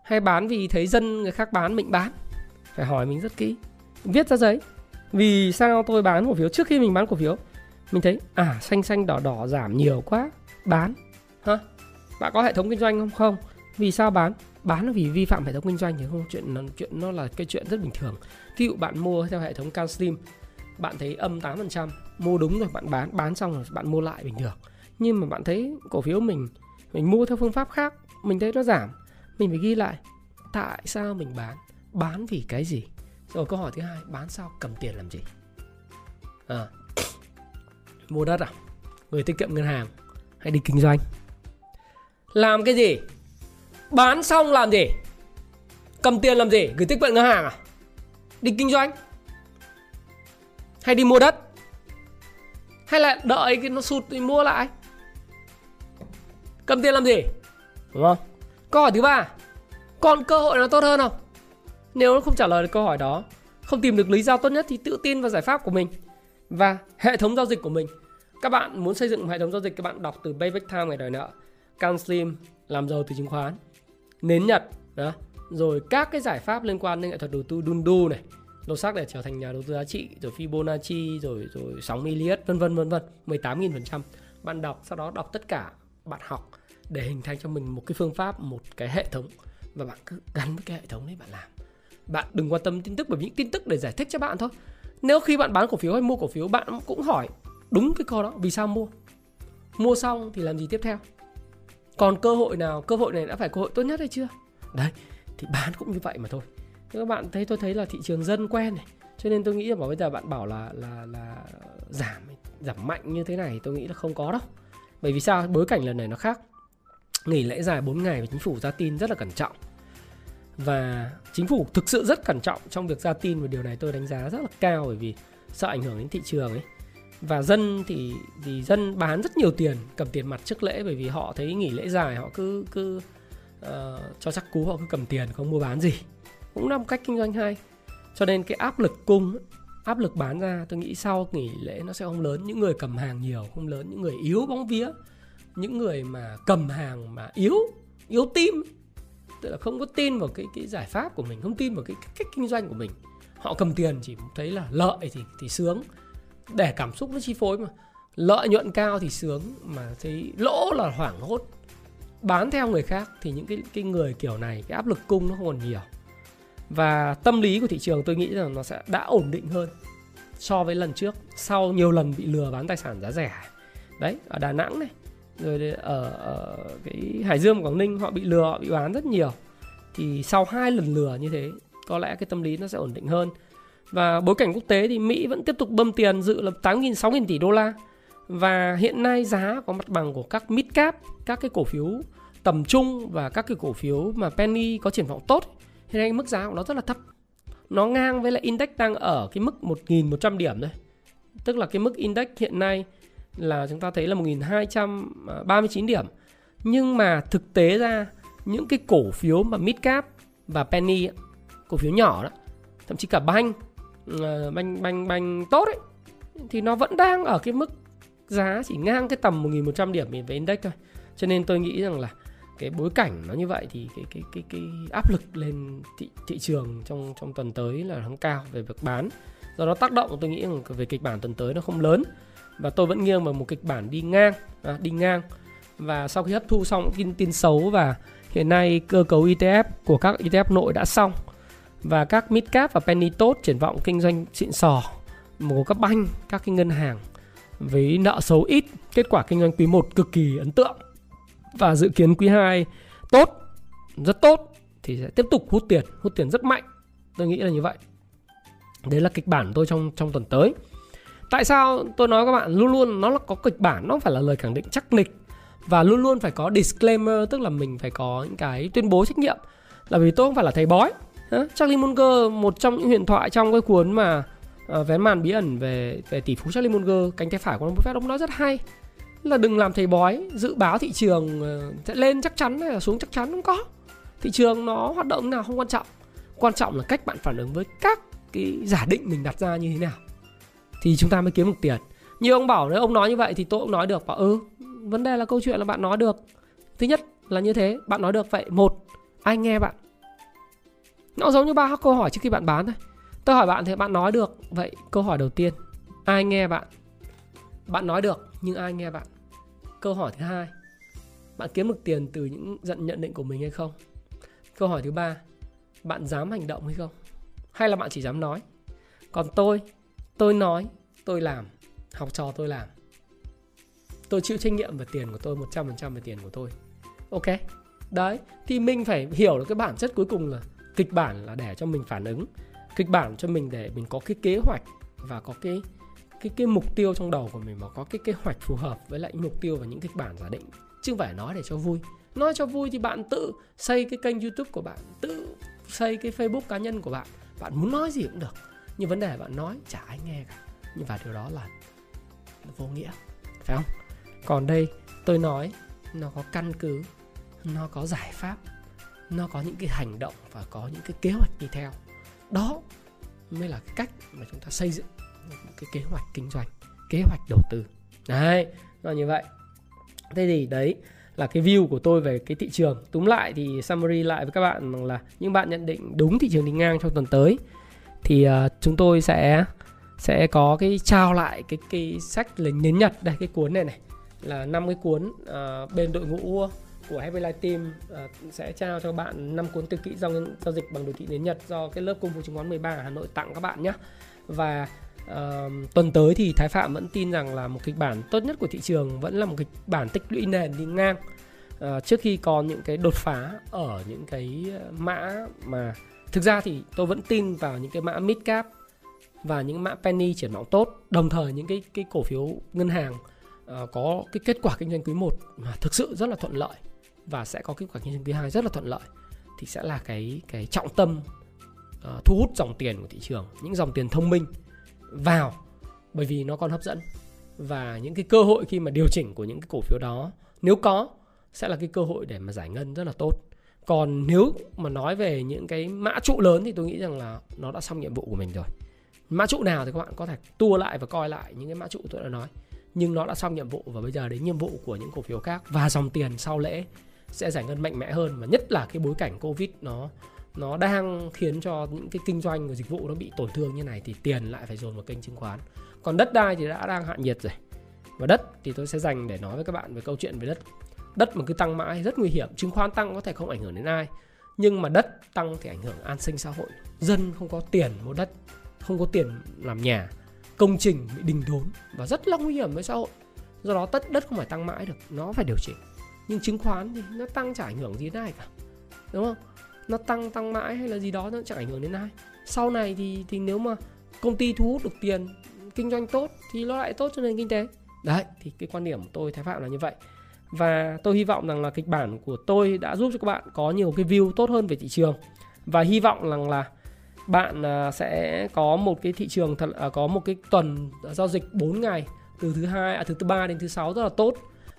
Hay bán vì thấy dân người khác bán, mình bán? Phải hỏi mình rất kỹ. Viết ra giấy. Vì sao tôi bán cổ phiếu? Trước khi mình bán cổ phiếu, mình thấy à xanh xanh đỏ đỏ giảm nhiều quá, bán. Hả? Bạn có hệ thống kinh doanh không? Không. Vì sao bán? Bán là vì vi phạm hệ thống kinh doanh thì không chuyện chuyện, nó là cái chuyện rất bình thường. Ví dụ bạn mua theo hệ thống CanSlim bạn thấy âm 8% mua đúng rồi, bạn bán bán xong rồi bạn mua lại bình thường. Nhưng mà bạn thấy cổ phiếu mình mình mua theo phương pháp khác mình thấy nó giảm. Mình phải ghi lại tại sao mình bán bán vì cái gì? Rồi câu hỏi thứ hai bán sao cầm tiền làm gì? À, mua đất à? Người tiết kiệm ngân hàng hay đi kinh doanh? Làm cái gì? Bán xong làm gì? Cầm tiền làm gì? Gửi tiết kiệm ngân hàng à? Đi kinh doanh? Hay đi mua đất? Hay là đợi cái nó sụt thì mua lại? Cầm tiền làm gì? Đúng không? Câu hỏi thứ ba. Còn cơ hội nào tốt hơn không? Nếu nó không trả lời được câu hỏi đó, không tìm được lý do tốt nhất thì tự tin vào giải pháp của mình và hệ thống giao dịch của mình. Các bạn muốn xây dựng hệ thống giao dịch, các bạn đọc từ Payback Time ngày đòi nợ, Can Slim làm giàu từ chứng khoán, nến nhật, đó. Rồi các cái giải pháp liên quan đến nghệ thuật đầu tư Dundu này lô sắc để trở thành nhà đầu tư giá trị, rồi Fibonacci, rồi rồi sóng Elliott, vân vân vân vân 18.000% bạn đọc, sau đó đọc tất cả bạn học để hình thành cho mình một cái phương pháp, một cái hệ thống và bạn cứ gắn với cái hệ thống đấy bạn làm. Bạn đừng quan tâm tin tức bởi vì những tin tức để giải thích cho bạn thôi. Nếu khi bạn bán cổ phiếu hay mua cổ phiếu, bạn cũng hỏi đúng cái câu đó, vì sao mua? Mua xong thì làm gì tiếp theo? Còn cơ hội nào, cơ hội này đã phải cơ hội tốt nhất hay chưa? Đấy, thì bán cũng như vậy mà thôi. Các bạn thấy, tôi thấy là thị trường dân quen này, cho nên tôi nghĩ là bảo bây giờ bạn bảo là là là giảm giảm mạnh như thế này tôi nghĩ là không có đâu bởi vì sao? Bối cảnh lần này nó khác. Nghỉ lễ dài 4 ngày và chính phủ ra tin rất là cẩn trọng. Và chính phủ thực sự rất cẩn trọng trong việc ra tin và điều này tôi đánh giá rất là cao bởi vì sợ ảnh hưởng đến thị trường ấy. Và dân thì thì dân bán rất nhiều tiền cầm tiền mặt trước lễ bởi vì họ thấy nghỉ lễ dài họ cứ cứ uh, cho chắc cú họ cứ cầm tiền không mua bán gì. Cũng là một cách kinh doanh hay. Cho nên cái áp lực cung áp lực bán ra tôi nghĩ sau nghỉ lễ nó sẽ không lớn. Những người cầm hàng nhiều không lớn. Những người yếu bóng vía những người mà cầm hàng mà yếu yếu tim tức là không có tin vào cái cái giải pháp của mình không tin vào cái, cái cách kinh doanh của mình. Họ cầm tiền chỉ thấy là lợi thì thì sướng. Để cảm xúc nó chi phối mà. Lợi nhuận cao thì sướng mà thấy lỗ là hoảng hốt. Bán theo người khác thì những cái cái người kiểu này cái áp lực cung nó không còn nhiều và tâm lý của thị trường tôi nghĩ rằng nó sẽ đã ổn định hơn so với lần trước sau nhiều lần bị lừa bán tài sản giá rẻ. Đấy ở Đà Nẵng này rồi ở, ở cái Hải Dương Quảng Ninh họ bị lừa họ bị bán rất nhiều. Thì sau hai lần lừa như thế có lẽ cái tâm lý nó sẽ ổn định hơn. Và bối cảnh quốc tế thì Mỹ vẫn tiếp tục bơm tiền dự là 8.000 6.000 tỷ đô la. Và hiện nay giá có mặt bằng của các mid cap các cái cổ phiếu tầm trung và các cái cổ phiếu mà penny có triển vọng tốt hiện nay mức giá của nó rất là thấp nó ngang với lại index đang ở cái mức 1.100 điểm thôi tức là cái mức index hiện nay là chúng ta thấy là 1239 điểm. Nhưng mà thực tế ra những cái cổ phiếu mà mid cap và penny cổ phiếu nhỏ đó, thậm chí cả banh ờ, banh banh banh tốt ấy thì nó vẫn đang ở cái mức giá chỉ ngang cái tầm 1100 điểm về index thôi. Cho nên tôi nghĩ rằng là cái bối cảnh nó như vậy thì cái cái cái cái áp lực lên thị thị trường trong trong tuần tới là nó cao về việc bán. Do đó tác động tôi nghĩ rằng về kịch bản tuần tới nó không lớn. Và tôi vẫn nghiêng vào một kịch bản đi ngang à, đi ngang. Và sau khi hấp thu xong tin tin xấu và hiện nay cơ cấu ETF của các ETF nội đã xong. Và các midcap và penny tốt triển vọng kinh doanh xịn sò một các banh các cái ngân hàng với nợ xấu ít kết quả kinh doanh quý 1 cực kỳ ấn tượng và dự kiến quý 2 tốt rất tốt thì sẽ tiếp tục hút tiền hút tiền rất mạnh. Tôi nghĩ là như vậy. Đấy là kịch bản của tôi trong trong tuần tới. Tại sao tôi nói các bạn luôn luôn nó là có kịch bản nó không phải là lời khẳng định chắc nịch và luôn luôn phải có disclaimer tức là mình phải có những cái tuyên bố trách nhiệm. Là vì tôi không phải là thầy bói. Charlie Munger một trong những huyền thoại trong cái cuốn mà uh, vén màn bí ẩn về về tỷ phú Charlie Munger cánh tay phải của ông Buffett ông nói rất hay là đừng làm thầy bói, dự báo thị trường ờ, sẽ lên chắc chắn hay là xuống chắc chắn không có. Thị trường nó hoạt động nào không quan trọng. Quan trọng là cách bạn phản ứng với các cái giả định mình đặt ra như thế nào. Thì chúng ta mới kiếm được tiền. Như ông bảo nếu ông nói như vậy thì tôi cũng nói được. Bảo ừ vấn đề là câu chuyện là bạn nói được. Thứ nhất là như thế, bạn nói được. Vậy một, ai nghe bạn? Nó giống như ba câu hỏi trước khi bạn bán thôi. Tôi hỏi bạn thì bạn nói được. Vậy câu hỏi đầu tiên, ai nghe bạn? Bạn nói được, nhưng ai nghe bạn? Câu hỏi thứ hai, bạn kiếm được tiền từ những giận nhận định của mình hay không? Câu hỏi thứ ba, bạn dám hành động hay không? Hay là bạn chỉ dám nói? Còn tôi tôi nói, tôi làm, học trò tôi làm. Tôi chịu trách nhiệm về tiền của tôi 100% về tiền của tôi. Ok? Đấy, thì mình phải hiểu được cái bản chất cuối cùng là kịch bản là để cho mình phản ứng, kịch bản cho mình để mình có cái kế hoạch và có cái cái cái mục tiêu trong đầu của mình mà có cái kế hoạch phù hợp với lại mục tiêu và những kịch bản giả định. Chứ không phải nói để cho vui. Nói cho vui thì bạn tự xây cái kênh youtube của bạn, tự xây cái facebook cá nhân của bạn. Bạn muốn nói gì cũng được. Nhưng vấn đề bạn nói, chả ai nghe cả. Nhưng và điều đó là vô nghĩa. Phải không? Còn đây, tôi nói, nó có căn cứ, nó có giải pháp, nó có những cái hành động và có những cái kế hoạch đi theo. Đó mới là cái cách mà chúng ta xây dựng cái kế hoạch kinh doanh kế hoạch đầu tư. Đấy nó như vậy. Thế thì đấy là cái view của tôi về cái thị trường. Túm lại thì summary lại với các bạn rằng là những bạn nhận định đúng thị trường đi ngang trong tuần tới. Thì uh, chúng tôi sẽ sẽ có cái trao lại cái cái sách lính nhấn nhật đây cái cuốn này này. Là năm cái cuốn uh, bên đội ngũ của Happy Life Team uh, sẽ trao cho bạn năm cuốn tư kỹ giao, giao dịch bằng đồ thị nến nhật do cái lớp công vụ chứng khoán 13 ở Hà Nội tặng các bạn nhé và uh, tuần tới thì Thái Phạm vẫn tin rằng là một kịch bản tốt nhất của thị trường vẫn là một kịch bản tích lũy nền đi ngang. Uh, trước khi có những cái đột phá ở những cái ờ, mã mà thực ra thì tôi vẫn tin vào những cái mã mid cap và những mã penny triển vọng tốt đồng thời những cái cái cổ phiếu ngân hàng uh, có cái kết quả kinh doanh quý 1 mà thực sự rất là thuận lợi và sẽ có kết quả kinh doanh quý 2 rất là thuận lợi thì sẽ là cái cái trọng tâm uh, thu hút dòng tiền của thị trường những dòng tiền thông minh vào, bởi vì nó còn hấp dẫn. Và những cái cơ hội khi mà điều chỉnh của những cái cổ phiếu đó, nếu có, sẽ là cái cơ hội để mà giải ngân rất là tốt. Còn nếu mà nói về những cái mã trụ lớn thì tôi nghĩ rằng là nó đã xong nhiệm vụ của mình rồi. Mã trụ nào thì các bạn có thể tua lại và coi lại những cái mã trụ tôi đã nói. Nhưng nó đã xong nhiệm vụ và bây giờ đến nhiệm vụ của những cổ phiếu khác. Và dòng tiền sau lễ sẽ giải ngân mạnh mẽ hơn. Và nhất là cái bối cảnh covid nó nó đang khiến cho những cái kinh doanh và dịch vụ nó bị tổn thương như này thì tiền lại phải dồn vào kênh chứng khoán. Còn đất đai thì đã đang hạ nhiệt rồi. Và đất thì tôi sẽ dành để nói với các bạn về câu chuyện về đất. Đất mà cứ tăng mãi rất nguy hiểm, chứng khoán tăng có thể không ảnh hưởng đến ai. Nhưng mà đất tăng thì ảnh hưởng an sinh xã hội. Dân không có tiền mua đất, không có tiền làm nhà. Công trình bị đình đốn và rất là nguy hiểm với xã hội. Do đó tất đất không phải tăng mãi được, nó phải điều chỉnh. Nhưng chứng khoán thì nó tăng chả ảnh hưởng gì đến ai cả. Đúng không? Nó tăng tăng mãi hay là gì đó nó chẳng ảnh hưởng đến ai. Sau này thì thì nếu mà công ty thu hút được tiền kinh doanh tốt thì nó lại tốt cho nền kinh tế. Đấy thì cái quan điểm của tôi thái phạm là như vậy. Và tôi hy vọng rằng là kịch bản của tôi đã giúp cho các bạn có nhiều cái view tốt hơn về thị trường. Và hy vọng rằng là bạn à, sẽ có một cái thị trường thật à, có một cái tuần giao dịch 4 ngày từ thứ hai à, từ thứ ba đến thứ sáu rất là tốt.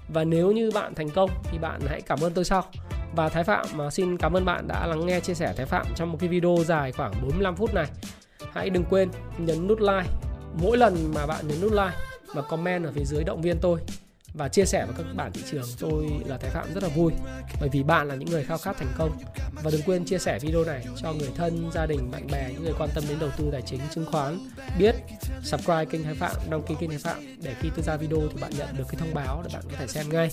Và nếu như bạn thành công thì bạn hãy cảm ơn tôi sau và Thái Phạm. Mà xin cảm ơn bạn đã lắng nghe, chia sẻ Thái Phạm trong một cái video dài khoảng 45 phút này. Hãy đừng quên nhấn nút like mỗi lần mà bạn nhấn nút like và comment ở phía dưới động viên tôi và chia sẻ với các bạn thị trường. Tôi là Thái Phạm rất là vui bởi vì bạn là những người khao khát thành công. Và đừng quên chia sẻ video này cho người thân gia đình bạn bè những người quan tâm đến đầu tư tài chính chứng khoán. Biết subscribe kênh Thái Phạm đăng ký kênh Thái Phạm để khi tôi ra video thì bạn nhận được cái thông báo để bạn có thể xem ngay.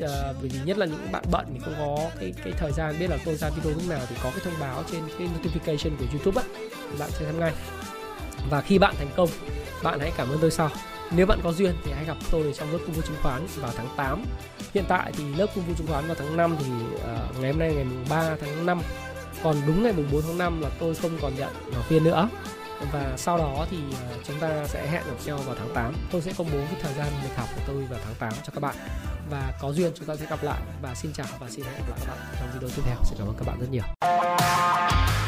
À, bởi vì nhất là những bạn bận thì không có cái cái thời gian biết là tôi ra video lúc nào thì có cái thông báo trên cái notification của YouTube á bạn sẽ xem ngay. Và khi bạn thành công bạn hãy cảm ơn tôi sau nếu bạn có duyên thì hãy gặp tôi trong lớp công vụ chứng khoán vào tháng 8 Hiện tại thì lớp công vụ chứng khoán vào tháng 5 thì uh, ngày hôm nay ngày mùng 3 tháng 5 Còn đúng ngày mùng 4 tháng 5 là tôi không còn nhận học viên nữa. Và sau đó thì à, chúng ta sẽ hẹn gặp nhau vào tháng 8 Tôi sẽ công bố cái thời gian lịch học của tôi vào tháng 8 cho các bạn. Và có duyên chúng ta sẽ gặp lại. Và xin chào và xin hẹn gặp lại các bạn trong video tiếp theo. Xin cảm ơn các bạn rất nhiều.